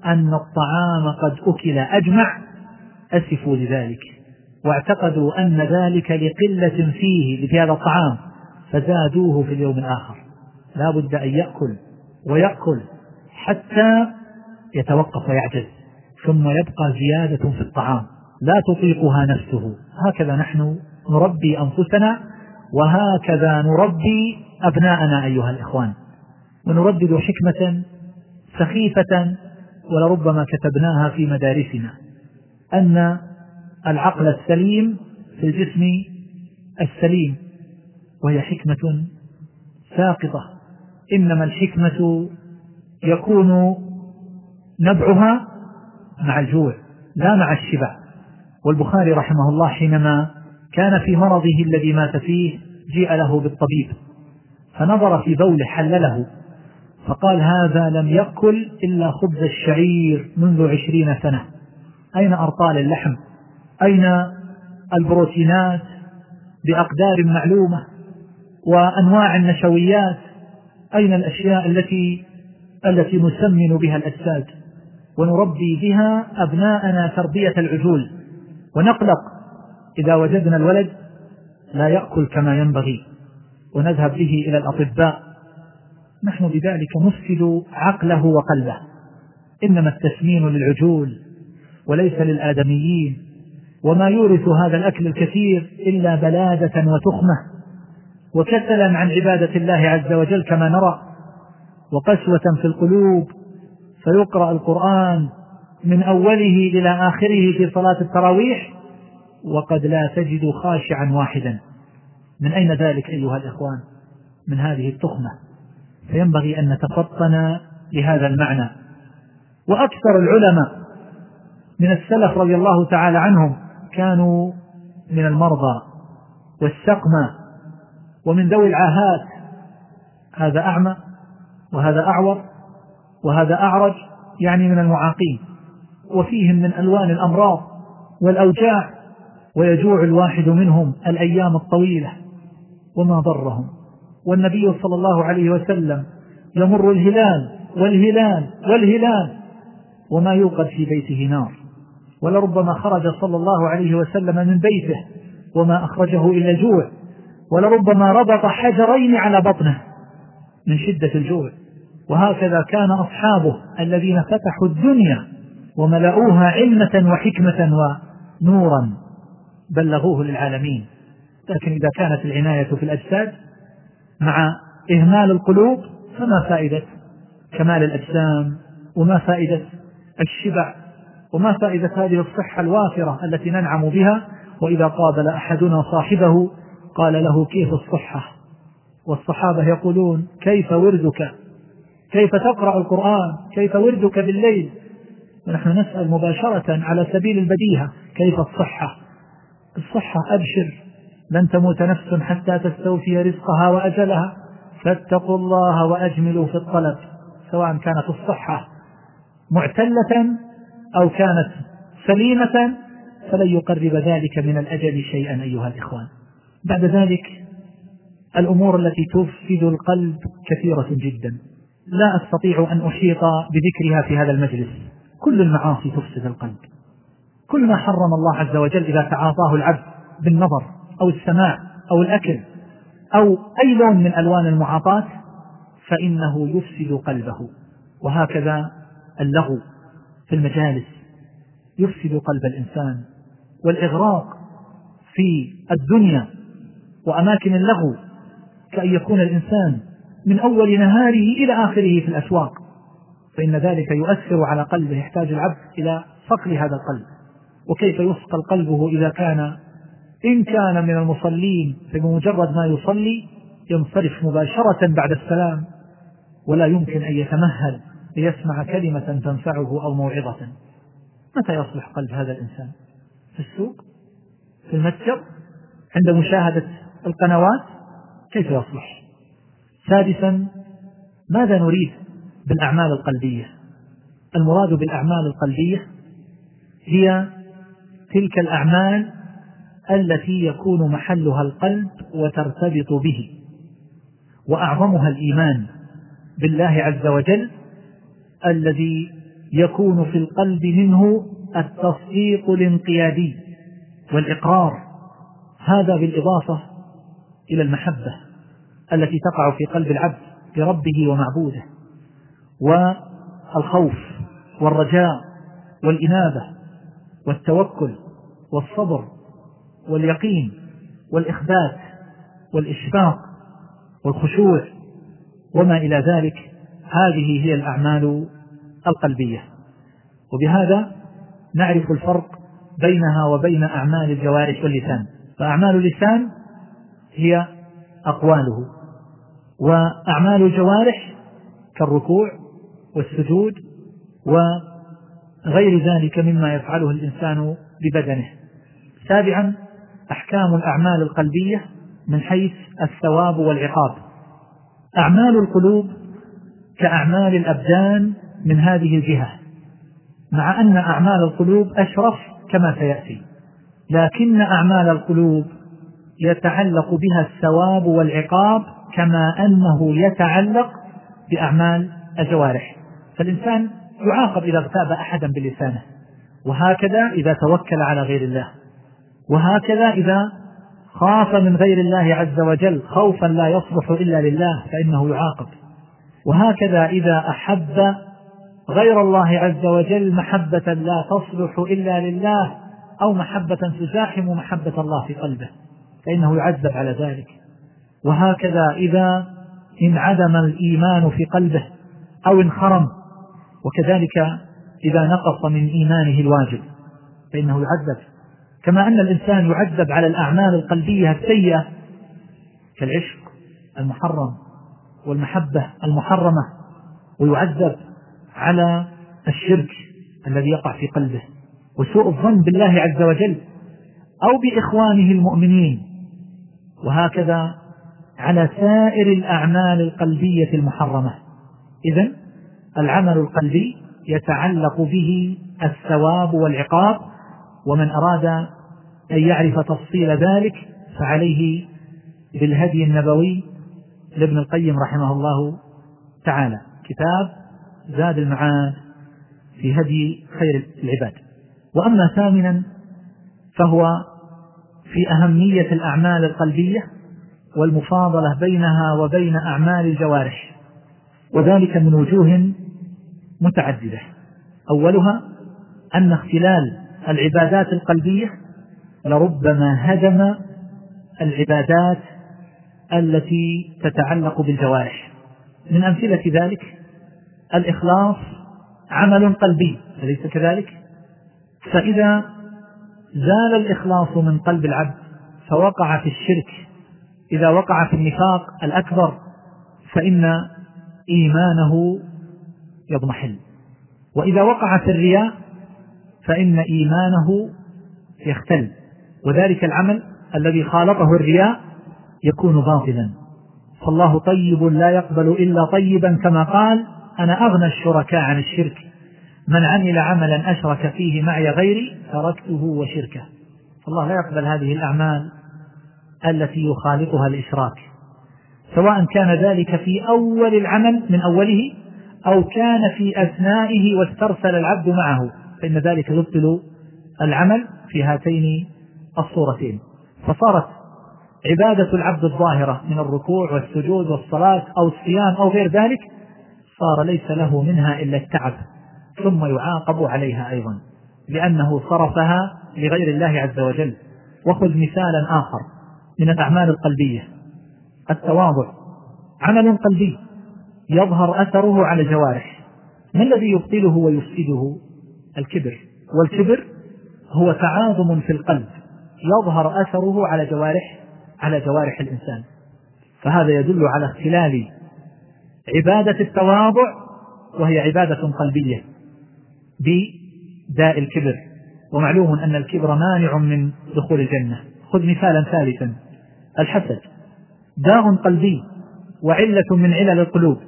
أن الطعام قد أكل أجمع أسفوا لذلك واعتقدوا أن ذلك لقلة فيه في هذا الطعام فزادوه في اليوم الآخر. لا بد أن يأكل ويأكل حتى يتوقف ويعجز ثم يبقى زيادة في الطعام. لا تطيقها نفسه. هكذا نحن نربي أنفسنا وهكذا نربي أبناءنا أيها الإخوان. ونردد حكمة سخيفة ولربما كتبناها في مدارسنا أن العقل السليم في الجسم السليم وهي حكمة ساقطة. إنما الحكمة يكون نبعها مع الجوع لا مع الشبع. والبخاري رحمه الله حينما كان في مرضه الذي مات فيه جيء له بالطبيب فنظر في بوله حلله. فقال هذا لم يأكل إلا خبز الشعير منذ عشرين سنة. أين أرطال اللحم؟ أين البروتينات بأقدار معلومة وأنواع النشويات؟ أين الأشياء التي التي نسمن بها الأجساد؟ ونربي بها أبناءنا تربية العجول. ونقلق إذا وجدنا الولد لا يأكل كما ينبغي. ونذهب به إلى الأطباء. نحن بذلك نفسد عقله وقلبه. إنما التسمين للعجول وليس للآدميين. وما يورث هذا الأكل الكثير إلا بلادة وتخمة. وكسلا عن عبادة الله عز وجل كما نرى. وقسوة في القلوب. فيقرأ القرآن من أوله إلى آخره في صلاة التراويح. وقد لا تجد خاشعا واحدا. من أين ذلك أيها الإخوان؟ من هذه التخمة. فينبغي أن نتفطن لهذا المعنى. وأكثر العلماء من السلف رضي الله تعالى عنهم كانوا من المرضى والسقمى ومن ذوي العاهات. هذا أعمى وهذا أعور وهذا أعرج يعني من المعاقين. وفيهم من ألوان الأمراض والأوجاع ويجوع الواحد منهم الأيام الطويلة. وما ضرهم. والنبي صلى الله عليه وسلم يمر الهلال والهلال والهلال وما يوقد في بيته نار. ولربما خرج صلى الله عليه وسلم من بيته وما أخرجه إلا الجوع ولربما ربط حجرين على بطنه من شدة الجوع. وهكذا كان أصحابه الذين فتحوا الدنيا وملأوها علمة وحكمة ونورا بلغوه للعالمين. لكن إذا كانت العناية في الأجساد مع إهمال القلوب فما فائدة كمال الأجسام؟ وما فائدة الشبع؟ وما فائدة هذه الصحة الوافرة التي ننعم بها؟ وإذا قابل أحدنا صاحبه قال له كيف الصحة؟ والصحابة يقولون كيف وردك؟ كيف تقرأ القرآن؟ كيف وردك بالليل؟ ونحن نسأل مباشرة على سبيل البديهة كيف الصحة؟ الصحة أبشر لن تموت نفس حتى تستوفي رزقها وأجلها. فاتقوا الله وأجملوا في الطلب سواء كانت الصحة معتلة أو كانت سليمة فلن يقرب ذلك من الأجل شيئا أيها الإخوان. بعد ذلك الأمور التي تفسد القلب كثيرة جدا. لا أستطيع أن أحيط بذكرها في هذا المجلس. كل المعاصي تفسد القلب. كل ما حرم الله عز وجل إذا تعاطاه العبد بالنظر أو السماع أو الأكل أو أي لون من ألوان المعاطاة فإنه يفسد قلبه. وهكذا اللغو في المجالس يفسد قلب الإنسان. والإغراق في الدنيا وأماكن اللغو كأن يكون الإنسان من أول نهاره إلى آخره في الأسواق. فإن ذلك يؤثر على قلبه يحتاج العبد إلى صقل هذا القلب. وكيف يصقل قلبه إذا كان إن كان من المصلين فبمجرد ما يصلي ينصرف مباشرة بعد السلام ولا يمكن أن يتمهل ليسمع كلمة تنفعه أو موعظة. متى يصلح قلب هذا الإنسان؟ في السوق؟ في المتجر؟ عند مشاهدة القنوات؟ كيف يصلح؟ سادسا ماذا نريد بالأعمال القلبية؟ المراد بالأعمال القلبية هي تلك الأعمال التي يكون محلها القلب وترتبط به وأعظمها الإيمان بالله عز وجل الذي يكون في القلب منه التصديق الانقيادي والإقرار. هذا بالإضافة إلى المحبة التي تقع في قلب العبد لربه ومعبوده والخوف والرجاء والإنابة والتوكل والصبر واليقين والإخبات والإشفاق والخشوع وما إلى ذلك هذه هي الأعمال القلبية. وبهذا نعرف الفرق بينها وبين أعمال الجوارح واللسان. فأعمال اللسان هي أقواله وأعمال الجوارح كالركوع والسجود وغير ذلك مما يفعله الإنسان ببدنه. سابعا أحكام الأعمال القلبية من حيث الثواب والعقاب. أعمال القلوب كأعمال الأبدان من هذه الجهة مع أن أعمال القلوب أشرف كما سيأتي لكن أعمال القلوب يتعلق بها الثواب والعقاب كما أنه يتعلق بأعمال الجوارح. فالإنسان يعاقب إذا اغتاب أحدا بلسانه وهكذا إذا توكل على غير الله. وهكذا إذا خاف من غير الله عز وجل خوفا لا يصلح إلا لله فإنه يعاقب. وهكذا إذا أحب غير الله عز وجل محبة لا تصلح إلا لله أو محبة تزاحم محبة الله في قلبه فإنه يعذب على ذلك. وهكذا إذا انعدم الإيمان في قلبه أو انخرم وكذلك إذا نقص من إيمانه الواجب فإنه يعذب. كما أن الإنسان يعذب على الأعمال القلبية السيئة كالعشق المحرم والمحبة المحرمة ويعذب على الشرك الذي يقع في قلبه. وسوء الظن بالله عز وجل أو بإخوانه المؤمنين. وهكذا على سائر الأعمال القلبية المحرمة. إذا العمل القلبي يتعلق به الثواب والعقاب ومن أراد أن يعرف تفصيل ذلك فعليه بالهدي النبوي لابن القيم رحمه الله تعالى. كتاب زاد المعاد في هدي خير العباد. وأما ثامنا فهو في أهمية الأعمال القلبية والمفاضلة بينها وبين أعمال الجوارح وذلك من وجوه متعددة. أولها أن اختلال العبادات القلبية لربما هدم العبادات التي تتعلق بالجوارح. من أمثلة ذلك الإخلاص عمل قلبي أليس كذلك؟ فإذا زال الإخلاص من قلب العبد فوقع في الشرك إذا وقع في النفاق الأكبر فإن إيمانه يضمحل. وإذا وقع في الرياء فإن إيمانه يختل. وذلك العمل الذي خالطه الرياء يكون باطلا. فالله طيب لا يقبل إلا طيبا كما قال أنا أغنى الشركاء عن الشرك. من عمل عملا أشرك فيه معي غيري تركته وشركه. الله لا يقبل هذه الأعمال التي يخالطها الإشراك. سواء كان ذلك في أول العمل من أوله أو كان في أثنائه واسترسل العبد معه فإن ذلك يبطل العمل في هاتين الصورتين. فصارت عبادة العبد الظاهرة من الركوع والسجود والصلاة أو الصيام أو غير ذلك صار ليس له منها إلا التعب ثم يعاقب عليها أيضا لأنه صرفها لغير الله عز وجل. وخذ مثالا آخر من الأعمال القلبية. التواضع. عمل قلبي. يظهر أثره على الجوارح ما الذي يبطله ويفسده؟ الكبر. والكبر هو تعاظم في القلب. يظهر أثره على جوارح على جوارح الإنسان. فهذا يدل على اختلال عبادة التواضع وهي عبادة قلبية بداء الكبر. ومعلوم أن الكبر مانع من دخول الجنة. خذ مثالا ثالثا. الحسد. داء قلبي وعلة من علل القلوب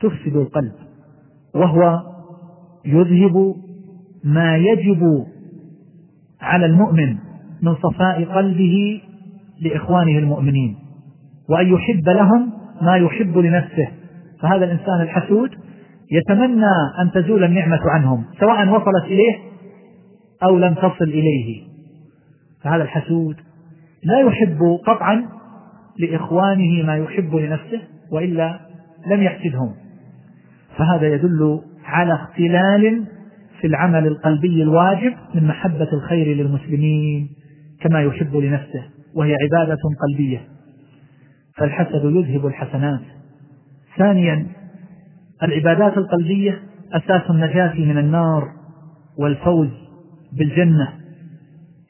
تفسد القلب وهو يذهب ما يجب على المؤمن من صفاء قلبه لإخوانه المؤمنين وأن يحب لهم ما يحب لنفسه. فهذا الإنسان الحسود يتمنى أن تزول النعمة عنهم سواء وصلت إليه أو لم تصل إليه. فهذا الحسود لا يحب قطعا لإخوانه ما يحب لنفسه وإلا لم يحسدهم. فهذا يدل على اختلال في العمل القلبي الواجب من محبة الخير للمسلمين. كما يحب لنفسه وهي عبادة قلبية. فالحسد يذهب الحسنات. ثانيا العبادات القلبية أساس النجاة من النار والفوز بالجنة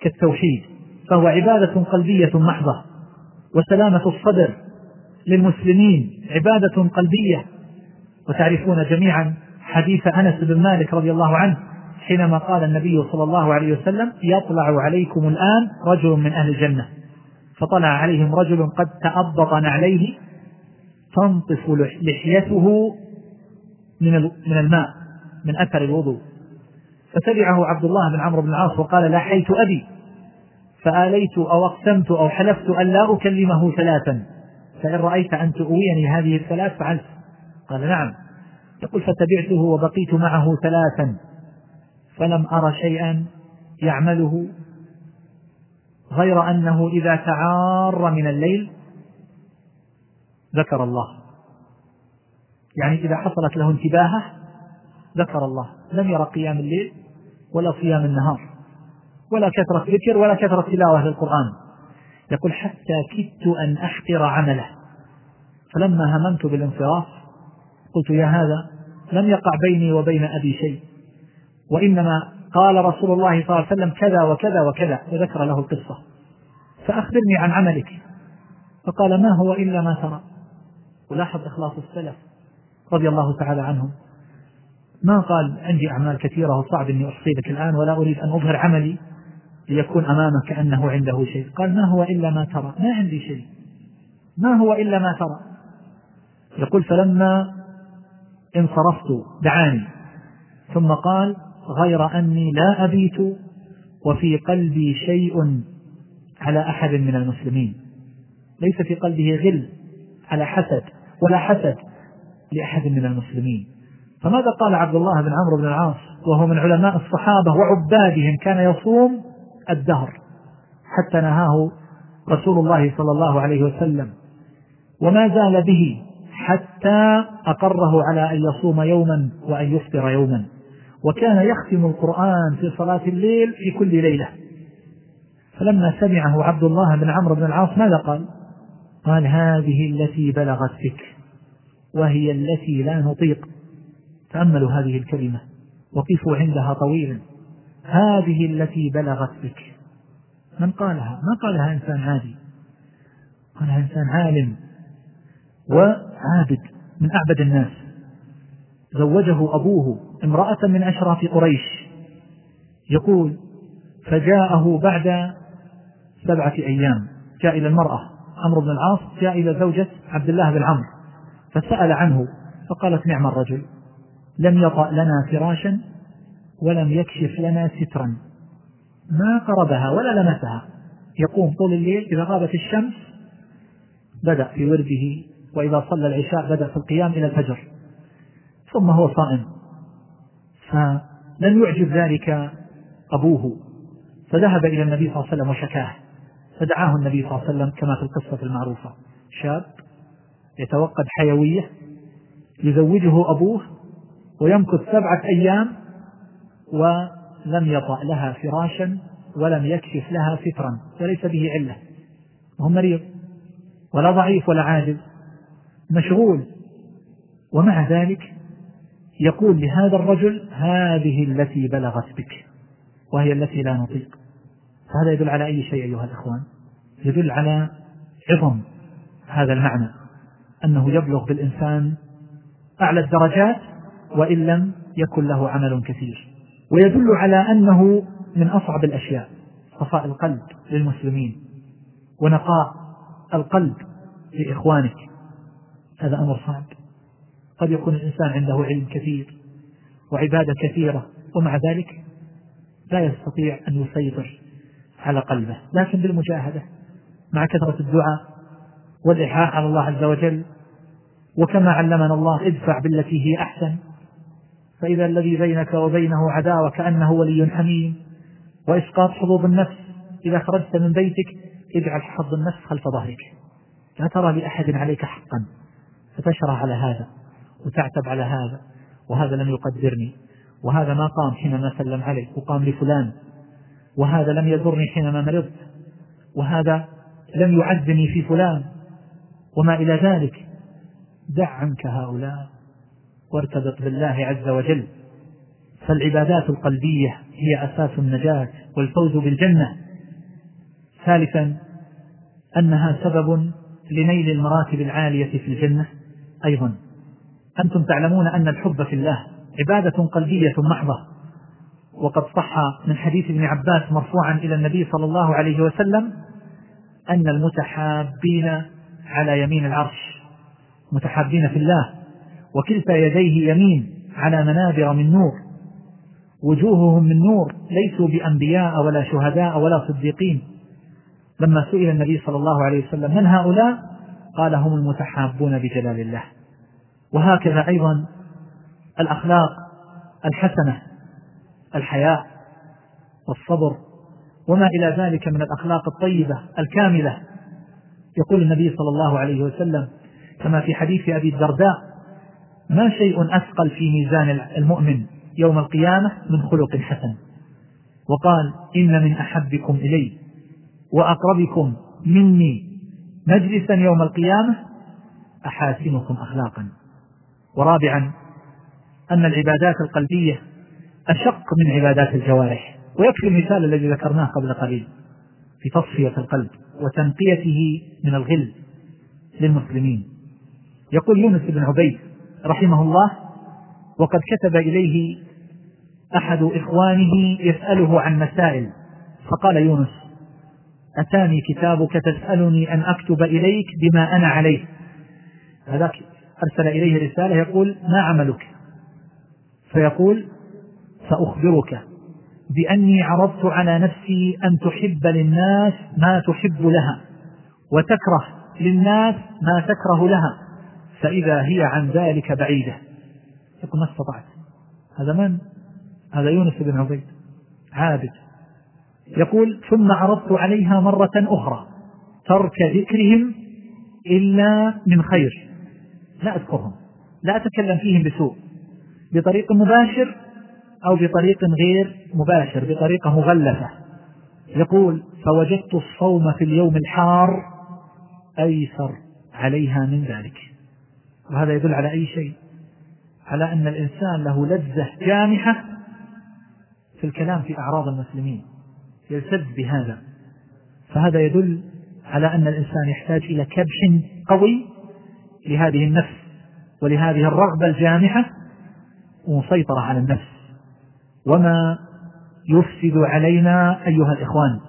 كالتوحيد. فهو عبادة قلبية محضة. وسلامة الصدر للمسلمين عبادة قلبية. وتعرفون جميعا حديث أنس بن مالك رضي الله عنه حينما قال النبي صلى الله عليه وسلم يطلع عليكم الآن رجل من أهل الجنة. فطلع عليهم رجل قد تأبط نعليه تنطف لحيته من من الماء من أثر الوضوء. فتبعه عبد الله بن عمرو بن العاص وقال لاحيت أبي. فآليت أو أقسمت أو حلفت أن لا أكلمه ثلاثا. فإن رأيت أن تؤويني هذه الثلاث فعلت. قال نعم. يقول فتبعته وبقيت معه ثلاثا. فلم أر شيئا يعمله غير أنه إذا تعار من الليل ذكر الله. يعني إذا حصلت له انتباهه ذكر الله. لم ير قيام الليل ولا صيام النهار ولا كثرة ذكر ولا كثرة تلاوة للقرآن. يقول حتى كدت أن أحقر عمله. فلما هممت بالانصراف قلت يا هذا لم يقع بيني وبين أبي شيء. وإنما قال رسول الله صلى الله عليه وسلم كذا وكذا وكذا وذكر له القصة. فأخبرني عن عملك. فقال ما هو إلا ما ترى. ولاحظ إخلاص السلف رضي الله تعالى عنهم. ما قال عندي أعمال كثيرة وصعب أني أحصي لك الآن ولا أريد أن أظهر عملي ليكون أمامك كأنه عنده شيء. قال ما هو إلا ما ترى. ما عندي شيء. ما هو إلا ما ترى. يقول فلما انصرفت دعاني. ثم قال غير أني لا أبيت وفي قلبي شيء على أحد من المسلمين. ليس في قلبه غل على حسد ولا حسد لأحد من المسلمين. فماذا قال عبد الله بن عمرو بن العاص وهو من علماء الصحابة وعبادهم كان يصوم الدهر حتى نهاه رسول الله صلى الله عليه وسلم؟ وما زال به حتى أقره على أن يصوم يوما وأن يفطر يوما. وكان يختم القرآن في صلاة الليل في كل ليلة. فلما سمعه عبد الله بن عمرو بن العاص ماذا قال؟ قال هذه التي بلغت بك وهي التي لا نطيق. تأملوا هذه الكلمة وقفوا عندها طويلا. هذه التي بلغت بك من قالها؟ ما قالها إنسان عادي. قالها إنسان عالم وعابد من أعبد الناس. زوجه أبوه امرأة من أشراف قريش. يقول فجاءه بعد سبعة أيام جاء إلى المرأة. عمرو بن العاص جاء إلى زوجة عبد الله بن عمرو فسأل عنه فقالت نعم الرجل لم يطأ لنا فراشا ولم يكشف لنا سترا. ما قربها ولا لمسها. يقوم طول الليل إذا غابت الشمس بدأ في ورده وإذا صلى العشاء بدأ في القيام إلى الفجر. ثم هو صائم. فلم يعجب ذلك أبوه فذهب إلى النبي صلى الله عليه وسلم وشكاه فدعاه النبي صلى الله عليه وسلم كما في القصة المعروفة. شاب يتوقد حيوية يزوجه أبوه ويمكث سبعة أيام ولم يطأ لها فراشا ولم يكشف لها سترا وليس به علة. وهو مريض ولا ضعيف ولا عاجز مشغول ومع ذلك يقول لهذا الرجل هذه التي بلغت بك وهي التي لا نطيق. فهذا يدل على أي شيء أيها الإخوان؟ يدل على عظم هذا المعنى أنه يبلغ بالإنسان أعلى الدرجات وإن لم يكن له عمل كثير. ويدل على أنه من أصعب الأشياء صفاء القلب للمسلمين ونقاء القلب لإخوانك. هذا أمر صعب. قد يكون الإنسان عنده علم كثير وعبادة كثيرة ومع ذلك لا يستطيع أن يسيطر على قلبه. لكن بالمجاهدة مع كثرة الدعاء والإلحاح على الله عز وجل وكما علمنا الله ادفع بالتي هي أحسن. فإذا الذي بينك وبينه عداوة كأنه ولي حميم وإسقاط حظوظ النفس إذا خرجت من بيتك اجعل حظ النفس خلف ظهرك. لا ترى لأحد عليك حقا فتشرع على هذا. وتعتب على هذا وهذا لم يقدرني وهذا ما قام حينما سلم علي وقام لفلان وهذا لم يزرني حينما مرضت وهذا لم يعزني في فلان وما إلى ذلك. دع عنك هؤلاء وارتبط بالله عز وجل. فالعبادات القلبية هي أساس النجاة والفوز بالجنة. ثالثا أنها سبب لنيل المراتب العالية في الجنة أيضا. أنتم تعلمون أن الحب في الله عبادة قلبية محضة. وقد صح من حديث ابن عباس مرفوعا إلى النبي صلى الله عليه وسلم أن المتحابين على يمين العرش متحابين في الله وكلتا يديه يمين على منابر من نور وجوههم من نور ليسوا بأنبياء ولا شهداء ولا صديقين. لما سئل النبي صلى الله عليه وسلم من هؤلاء؟ قال هم المتحابون بجلال الله. وهكذا أيضا الأخلاق الحسنة الحياء والصبر وما إلى ذلك من الأخلاق الطيبة الكاملة. يقول النبي صلى الله عليه وسلم كما في حديث أبي الدرداء ما شيء أثقل في ميزان المؤمن يوم القيامة من خلق حسن. وقال إن من أحبكم إلي وأقربكم مني مجلسا يوم القيامة أحاسنكم أخلاقا. ورابعا أن العبادات القلبية أشق من عبادات الجوارح ويكفي المثال الذي ذكرناه قبل قليل في تصفية القلب وتنقيته من الغل للمسلمين. يقول يونس بن عبيد رحمه الله وقد كتب إليه أحد إخوانه يسأله عن مسائل. فقال يونس أتاني كتابك تسألني أن أكتب إليك بما أنا عليه. هذاك أرسل إليه رسالة يقول ما عملك؟ فيقول سأخبرك بأني عرضت على نفسي أن تحب للناس ما تحب لها وتكره للناس ما تكره لها فإذا هي عن ذلك بعيدة. يقول ما استطعت. هذا من؟ هذا يونس بن عبيد عابد. يقول ثم عرضت عليها مرة أخرى ترك ذكرهم إلا من خير. لا أذكرهم. لا أتكلم فيهم بسوء. بطريق مباشر أو بطريق غير مباشر بطريقة مغلفة. يقول فوجدت الصوم في اليوم الحار أيسر عليها من ذلك. وهذا يدل على أي شيء؟ على أن الإنسان له لذة جامحة في الكلام في أعراض المسلمين. يلتذ بهذا. فهذا يدل على أن الإنسان يحتاج إلى كبح قوي لهذه النفس ولهذه الرغبة الجامحة ومسيطرة على النفس. وما يفسد علينا أيها الإخوان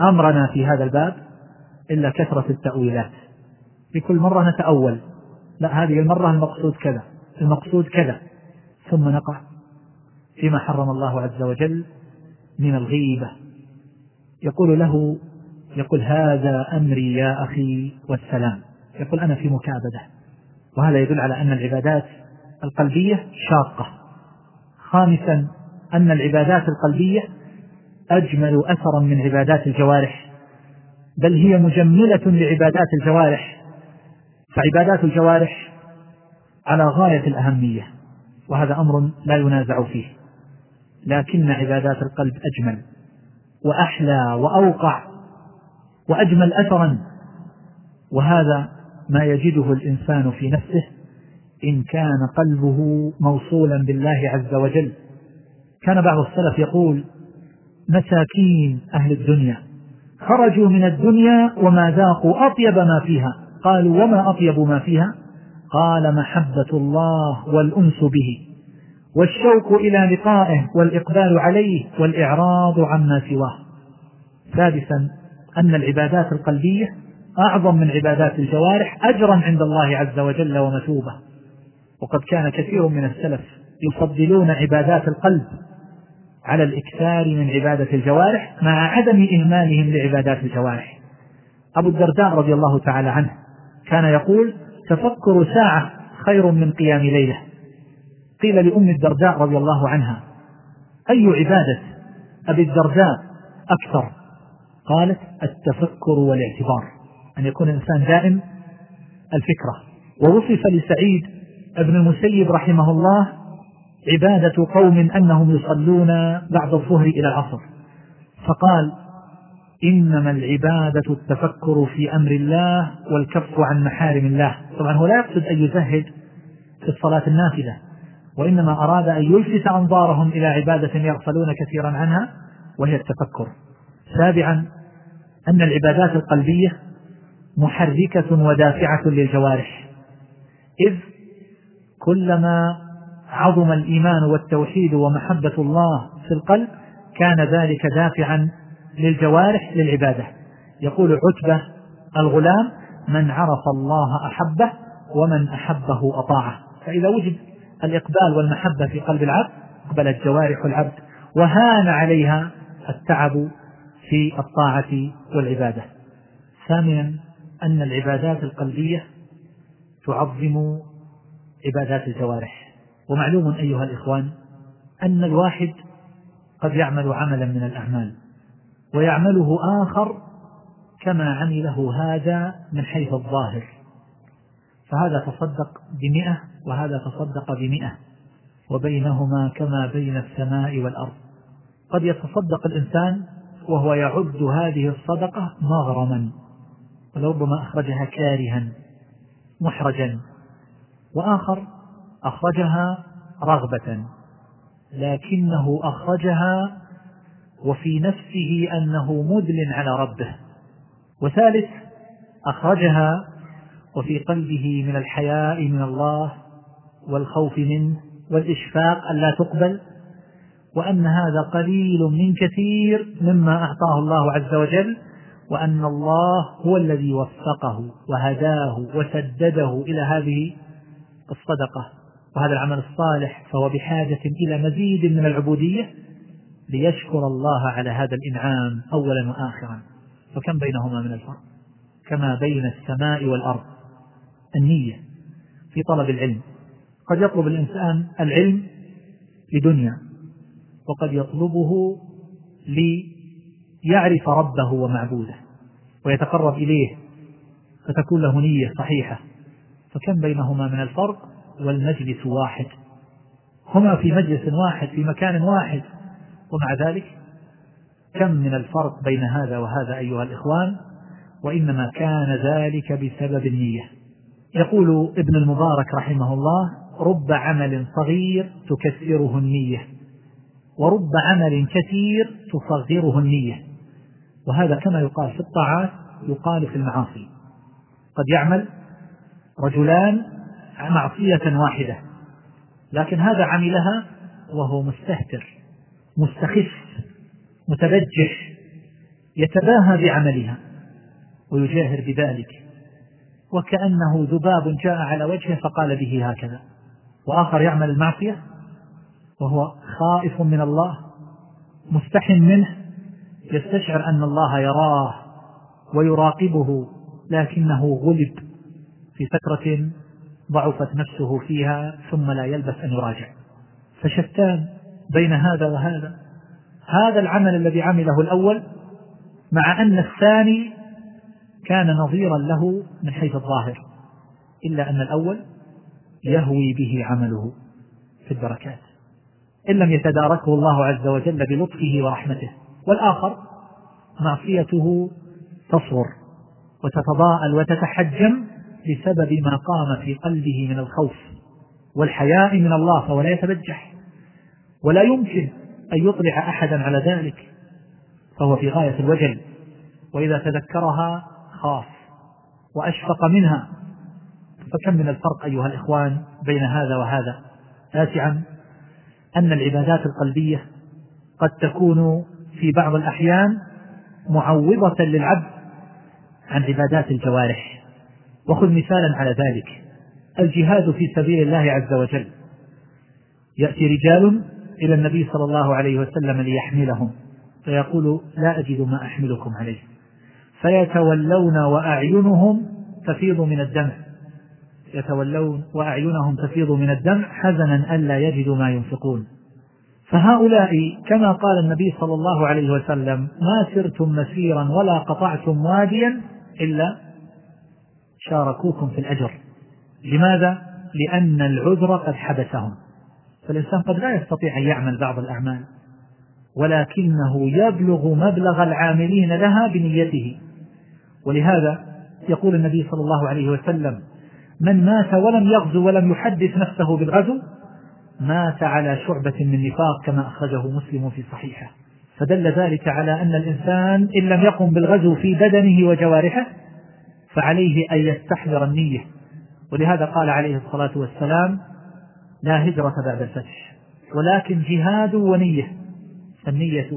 أمرنا في هذا الباب إلا كثرة التأويلات. في كل مرة نتأول. لا هذه المرة المقصود كذا المقصود كذا. ثم نقع فيما حرم الله عز وجل من الغيبة. يقول له يقول هذا أمري يا أخي والسلام. يقول أنا في مكابدة وهذا يدل على أن العبادات القلبية شاقة. خامسا أن العبادات القلبية أجمل أثرا من عبادات الجوارح بل هي مجملة لعبادات الجوارح. فعبادات الجوارح على غاية الأهمية وهذا أمر لا ينازع فيه. لكن عبادات القلب أجمل وأحلى وأوقع وأجمل أثرا. وهذا ما يجده الإنسان في نفسه إن كان قلبه موصولا بالله عز وجل. كان بعض السلف يقول مساكين أهل الدنيا خرجوا من الدنيا وما ذاقوا أطيب ما فيها. قالوا وما أطيب ما فيها؟ قال محبة الله والأنس به والشوق إلى لقائه والإقبال عليه والإعراض عما سواه. سادسا أن العبادات القلبية أعظم من عبادات الجوارح أجرا عند الله عز وجل ومثوبة. وقد كان كثير من السلف يفضلون عبادات القلب على الإكثار من عبادة الجوارح مع عدم إهمالهم لعبادات الجوارح. أبو الدرداء رضي الله تعالى عنه كان يقول تفكر ساعة خير من قيام ليلة. قيل لأم الدرداء رضي الله عنها أي عبادة أبي الدرداء أكثر؟ قالت التفكر والاعتبار. أن يكون الإنسان دائم الفكرة. ووصف لسعيد ابن المسيب رحمه الله عبادة قوم أنهم يصلون بعد الظهر إلى العصر. فقال إنما العبادة التفكر في أمر الله والكف عن محارم الله. طبعا هو لا يقصد أن يزهد في الصلاة النافلة وإنما أراد أن يلفت أنظارهم إلى عبادة يغفلون كثيرا عنها وهي التفكر. سابعا أن العبادات القلبية محركة ودافعة للجوارح. إذ كلما عظم الإيمان والتوحيد ومحبة الله في القلب كان ذلك دافعا للجوارح للعبادة. يقول عتبة الغلام من عرف الله أحبه ومن أحبه أطاعه. فإذا وجد الإقبال والمحبة في قلب العبد أقبلت جوارح العبد وهان عليها التعب في الطاعة والعبادة. ثامنا أن العبادات القلبية تعظم عبادات الجوارح. ومعلوم أيها الإخوان أن الواحد قد يعمل عملا من الأعمال ويعمله آخر كما عمله هذا من حيث الظاهر. فهذا تصدق بمئة وهذا تصدق بمئة. وبينهما كما بين السماء والأرض. قد يتصدق الإنسان وهو يعد هذه الصدقة مغرما. ولربما أخرجها كارها محرجا. وآخر أخرجها رغبة. لكنه أخرجها وفي نفسه أنه مدل على ربه. وثالث أخرجها وفي قلبه من الحياء من الله والخوف منه والإشفاق أن لا تقبل وأن هذا قليل من كثير مما أعطاه الله عز وجل. وأن الله هو الذي وفقه وهداه وسدده إلى هذه الصدقة. وهذا العمل الصالح فهو بحاجة إلى مزيد من العبودية ليشكر الله على هذا الإنعام أولا وآخرا. فكم بينهما من الفرق؟ كما بين السماء والأرض. النية في طلب العلم. قد يطلب الإنسان العلم لدنيا وقد يطلبه ليعرف ربه ومعبوده ويتقرب إليه فتكون له نية صحيحة. فكم بينهما من الفرق؟ والمجلس واحد. هما في مجلس واحد في مكان واحد. ومع ذلك كم من الفرق بين هذا وهذا أيها الإخوان؟ وإنما كان ذلك بسبب النية. يقول ابن المبارك رحمه الله رب عمل صغير تكسره النية ورب عمل كثير تصغره النية. وهذا كما يقال في الطاعات يقال في المعاصي. قد يعمل رجلان معصية واحدة لكن هذا عملها وهو مستهتر مستخف متبجح يتباهى بعملها ويجاهر بذلك. وكأنه ذباب جاء على وجهه فقال به هكذا. وآخر يعمل المعصية وهو خائف من الله مستح منه يستشعر أن الله يراه ويراقبه لكنه غلب في فترة ضعفت نفسه فيها ثم لا يلبث أن يراجع. فشتان بين هذا وهذا. هذا العمل الذي عمله الأول مع أن الثاني كان نظيرا له من حيث الظاهر إلا أن الأول يهوي به عمله في الدركات إن لم يتداركه الله عز وجل بلطفه ورحمته. والآخر معصيته تصغر وتتضاءل وتتحجم بسبب ما قام في قلبه من الخوف والحياء من الله فهو لا يتبجح ولا يمكن أن يطلع أحدا على ذلك فهو في غاية الوجل وإذا تذكرها خاف وأشفق منها فكم من الفرق أيها الإخوان بين هذا وهذا؟ تاسعا أن العبادات القلبية قد تكون في بعض الأحيان معوضة للعبد عن عبادات الجوارح. وخذ مثالا على ذلك. الجهاد في سبيل الله عز وجل. يأتي رجال إلى النبي صلى الله عليه وسلم ليحملهم. فيقول لا أجد ما أحملكم عليه. فيتولون وأعينهم تفيض من الدمع. يتولون وأعينهم تفيض من الدمع حزنا ألا يجدوا ما ينفقون. فهؤلاء كما قال النبي صلى الله عليه وسلم ما سرتم مسيرا ولا قطعتم واديا إلا شاركوكم في الأجر. لماذا؟ لأن العذر قد حبسهم. فالإنسان قد لا يستطيع أن يعمل بعض الأعمال ولكنه يبلغ مبلغ العاملين لها بنيته. ولهذا يقول النبي صلى الله عليه وسلم من مات ولم يغزو ولم يحدث نفسه بالغزو مات على شعبة من نفاق كما أخرجه مسلم في صحيحه. فدل ذلك على أن الإنسان إن لم يقم بالغزو في بدنه وجوارحه فعليه أن يستحضر النية. ولهذا قال عليه الصلاة والسلام لا هجرة بعد الفتح ولكن جهاد ونية. النية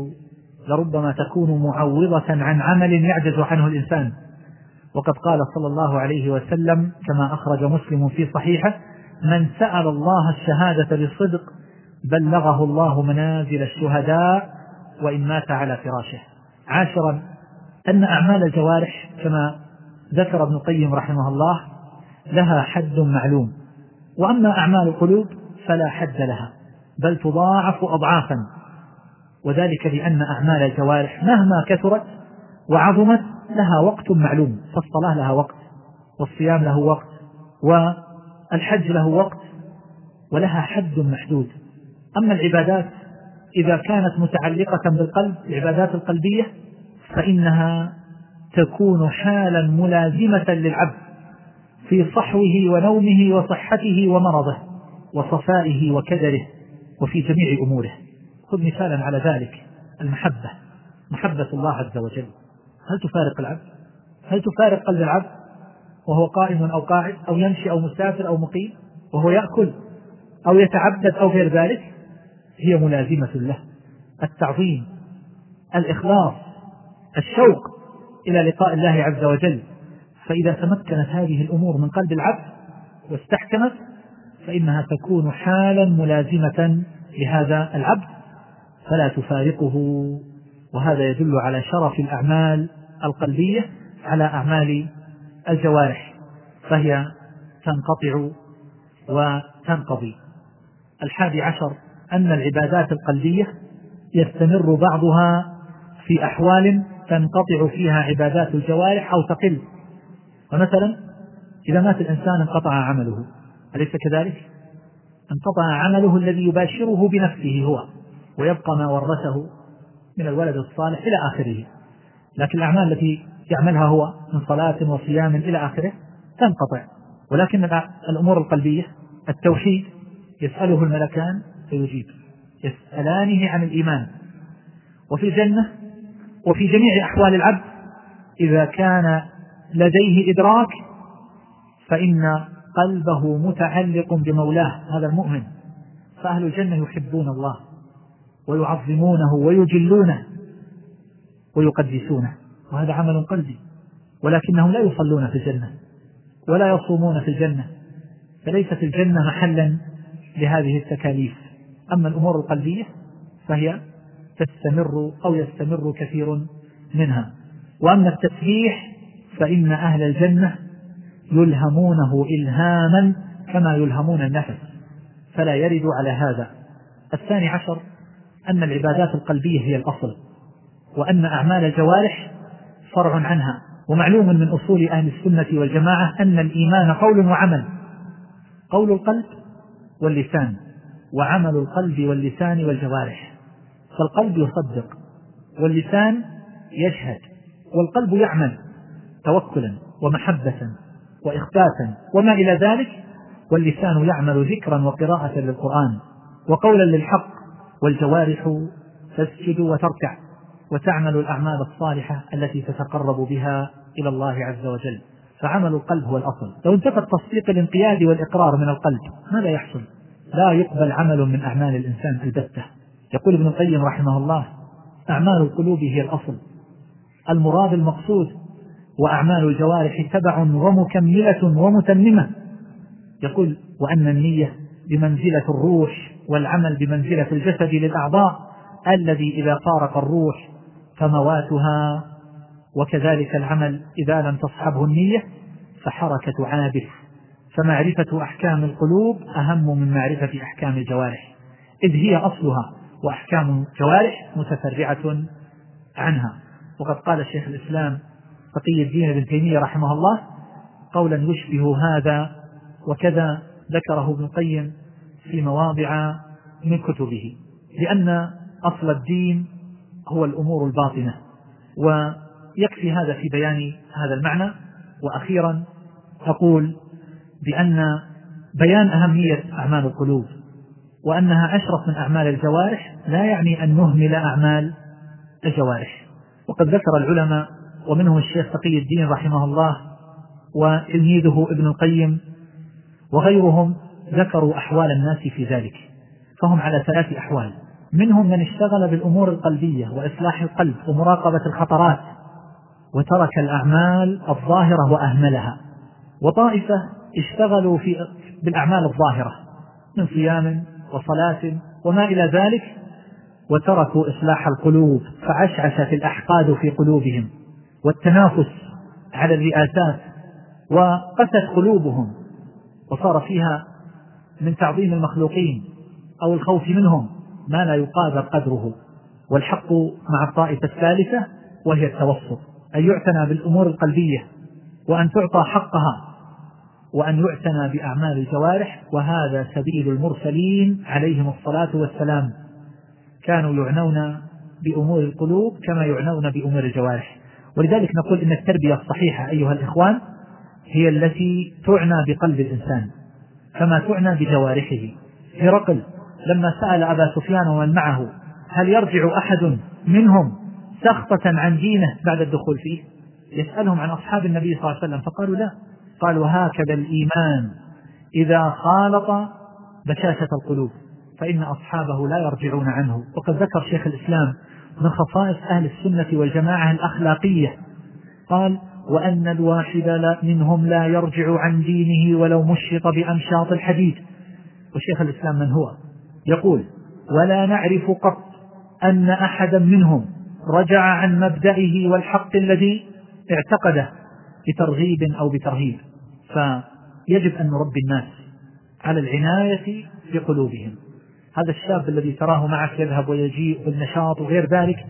لربما تكون معوضة عن عمل يعجز عنه الإنسان. وقد قال صلى الله عليه وسلم كما أخرج مسلم في صحيحه من سأل الله الشهادة بصدق بلغه الله منازل الشهداء وإن مات على فراشه. عاشرا أن أعمال الجوارح كما ذكر ابن القيم رحمه الله لها حد معلوم. وأما أعمال القلوب فلا حد لها بل تضاعف أضعافا. وذلك لأن أعمال الجوارح مهما كثرت وعظمت لها وقت معلوم فالصلاة لها وقت والصيام له وقت والحج له وقت ولها حد محدود. أما العبادات إذا كانت متعلقة بالقلب العبادات القلبية فإنها تكون حالا ملازمة للعبد في صحوه ونومه وصحته ومرضه وصفائه وكدره وفي جميع أموره. خذ مثالا على ذلك المحبة محبة الله عز وجل. هل تفارق العبد؟ هل تفارق قلب العبد؟ وهو قائم أو قاعد أو يمشي أو مسافر أو مقيم وهو يأكل أو يتعبد أو غير ذلك هي ملازمة له. التعظيم الإخلاص الشوق إلى لقاء الله عز وجل. فإذا تمكنت هذه الأمور من قلب العبد واستحكمت فإنها تكون حالا ملازمة لهذا العبد فلا تفارقه. وهذا يدل على شرف الأعمال القلبية على أعمال الجوارح فهي تنقطع وتنقضي. الحادي عشر أن العبادات القلبية يستمر بعضها في أحوال تنقطع فيها عبادات الجوارح أو تقل. فمثلا إذا مات الإنسان انقطع عمله. أليس كذلك؟ انقطع عمله الذي يباشره بنفسه هو ويبقى ما ورثه من الولد الصالح إلى آخره. لكن الأعمال التي يعملها هو من صلاة وصيام إلى آخره تنقطع. ولكن الأمور القلبية التوحيد يسأله الملكان فيجيب. يسألانه عن الإيمان. وفي الجنة وفي جميع أحوال العبد إذا كان لديه إدراك فإن قلبه متعلق بمولاه هذا المؤمن. فأهل الجنة يحبون الله ويعظمونه ويجلونه. ويقدسونه. وهذا عمل قلبي. ولكنهم لا يصلون في الجنة. ولا يصومون في الجنة. فليست الجنة محلا لهذه التكاليف. أما الأمور القلبية فهي تستمر أو يستمر كثير منها. وأما التسبيح فإن أهل الجنة يلهمونه إلهاما كما يلهمون النفس. فلا يرد على هذا. الثاني عشر أن العبادات القلبية هي الأصل. وأن أعمال الجوارح فرع عنها ومعلوم من أصول أهل السنة والجماعة أن الإيمان قول وعمل. قول القلب واللسان وعمل القلب واللسان والجوارح. فالقلب يصدق واللسان يشهد والقلب يعمل توكلا ومحبة وإخباتا وما إلى ذلك واللسان يعمل ذكرا وقراءة للقرآن وقولا للحق والجوارح تسجد وتركع. وتعمل الأعمال الصالحة التي تتقرب بها إلى الله عز وجل. فعمل القلب هو الأصل. لو انتفى التصديق الانقياد والإقرار من القلب ماذا يحصل؟ لا يقبل عمل من أعمال الإنسان البتة. يقول ابن القيم رحمه الله أعمال القلوب هي الأصل. المراد المقصود وأعمال الجوارح تبع ومكملة ومتممة. يقول وأن النية بمنزلة الروح والعمل بمنزلة الجسد للأعضاء الذي إذا فارق الروح فمواتها وكذلك العمل إذا لم تصحبه النية فحركة عابث. فمعرفة أحكام القلوب أهم من معرفة أحكام الجوارح. إذ هي أصلها وأحكام الجوارح متفرعة عنها. وقد قال شيخ الإسلام تقي الدين ابن تيمية رحمه الله قولا يشبه هذا وكذا ذكره ابن القيم في مواضع من كتبه. لأن أصل الدين هو الأمور الباطنة. ويكفي هذا في بيان هذا المعنى. وأخيرا أقول بأن بيان أهمية أعمال القلوب وأنها أشرف من أعمال الجوارح لا يعني أن نهمل أعمال الجوارح. وقد ذكر العلماء ومنهم الشيخ تقي الدين رحمه الله وتلميذه ابن القيم وغيرهم ذكروا أحوال الناس في ذلك. فهم على ثلاث أحوال. منهم من اشتغل بالأمور القلبية وإصلاح القلب ومراقبة الخطرات وترك الأعمال الظاهرة وأهملها. وطائفة اشتغلوا في بالأعمال الظاهرة من صيام وصلاة وما إلى ذلك وتركوا إصلاح القلوب فعشعشت الأحقاد في قلوبهم والتنافس على الرئاسات وقست قلوبهم وصار فيها من تعظيم المخلوقين أو الخوف منهم. ما لا يقادر قدره. والحق مع الطائفة الثالثة وهي التوسط. أن يعتنى بالأمور القلبية وأن تعطى حقها وأن يعتنى بأعمال الجوارح. وهذا سبيل المرسلين عليهم الصلاة والسلام. كانوا يعنون بأمور القلوب كما يعنون بأمور الجوارح. ولذلك نقول إن التربية الصحيحة أيها الإخوان هي التي تعنى بقلب الإنسان. كما تعنى بجوارحه. هرقل لما سأل أبا سفيان ومن معه هل يرجع أحد منهم سخطة عن دينه بعد الدخول فيه؟ يسألهم عن أصحاب النبي صلى الله عليه وسلم فقالوا لا. قالوا هكذا الإيمان. إذا خالط بشاشة القلوب فإن أصحابه لا يرجعون عنه. وقد ذكر شيخ الإسلام من خصائص أهل السنة والجماعة الأخلاقية. قال وأن الواحد منهم لا يرجع عن دينه ولو مشط بأمشاط الحديد وشيخ الإسلام من هو؟ يقول ولا نعرف قط أن أحدا منهم رجع عن مبدئه والحق الذي اعتقده بترغيب أو بترهيب. فيجب أن نربي الناس على العناية بقلوبهم. هذا الشاب الذي تراه معك يذهب ويجيء بالنشاط وغير ذلك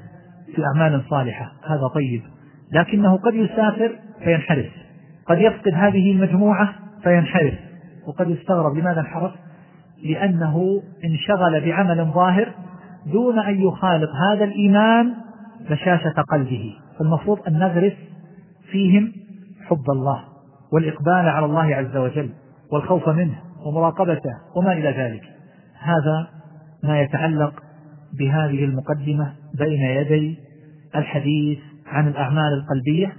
في أعمال صالحة. هذا طيب. لكنه قد يسافر فينحرف. قد يفقد هذه المجموعة فينحرف. وقد يستغرب لماذا انحرف. لأنه انشغل بعمل ظاهر دون أن يخالط هذا الإيمان بشاشة قلبه. فالمفروض أن نغرس فيهم حب الله والإقبال على الله عز وجل والخوف منه ومراقبته وما إلى ذلك. هذا ما يتعلق بهذه المقدمة بين يدي الحديث عن الأعمال القلبية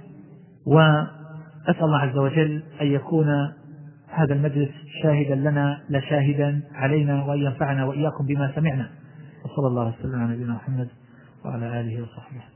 وأسأل الله عز وجل أن يكون هذا المجلس شاهدا لنا لا شاهدا علينا وأن ينفعنا وإياكم بما سمعنا. وصلى الله وسلم على نبينا محمد وعلى آله وصحبه.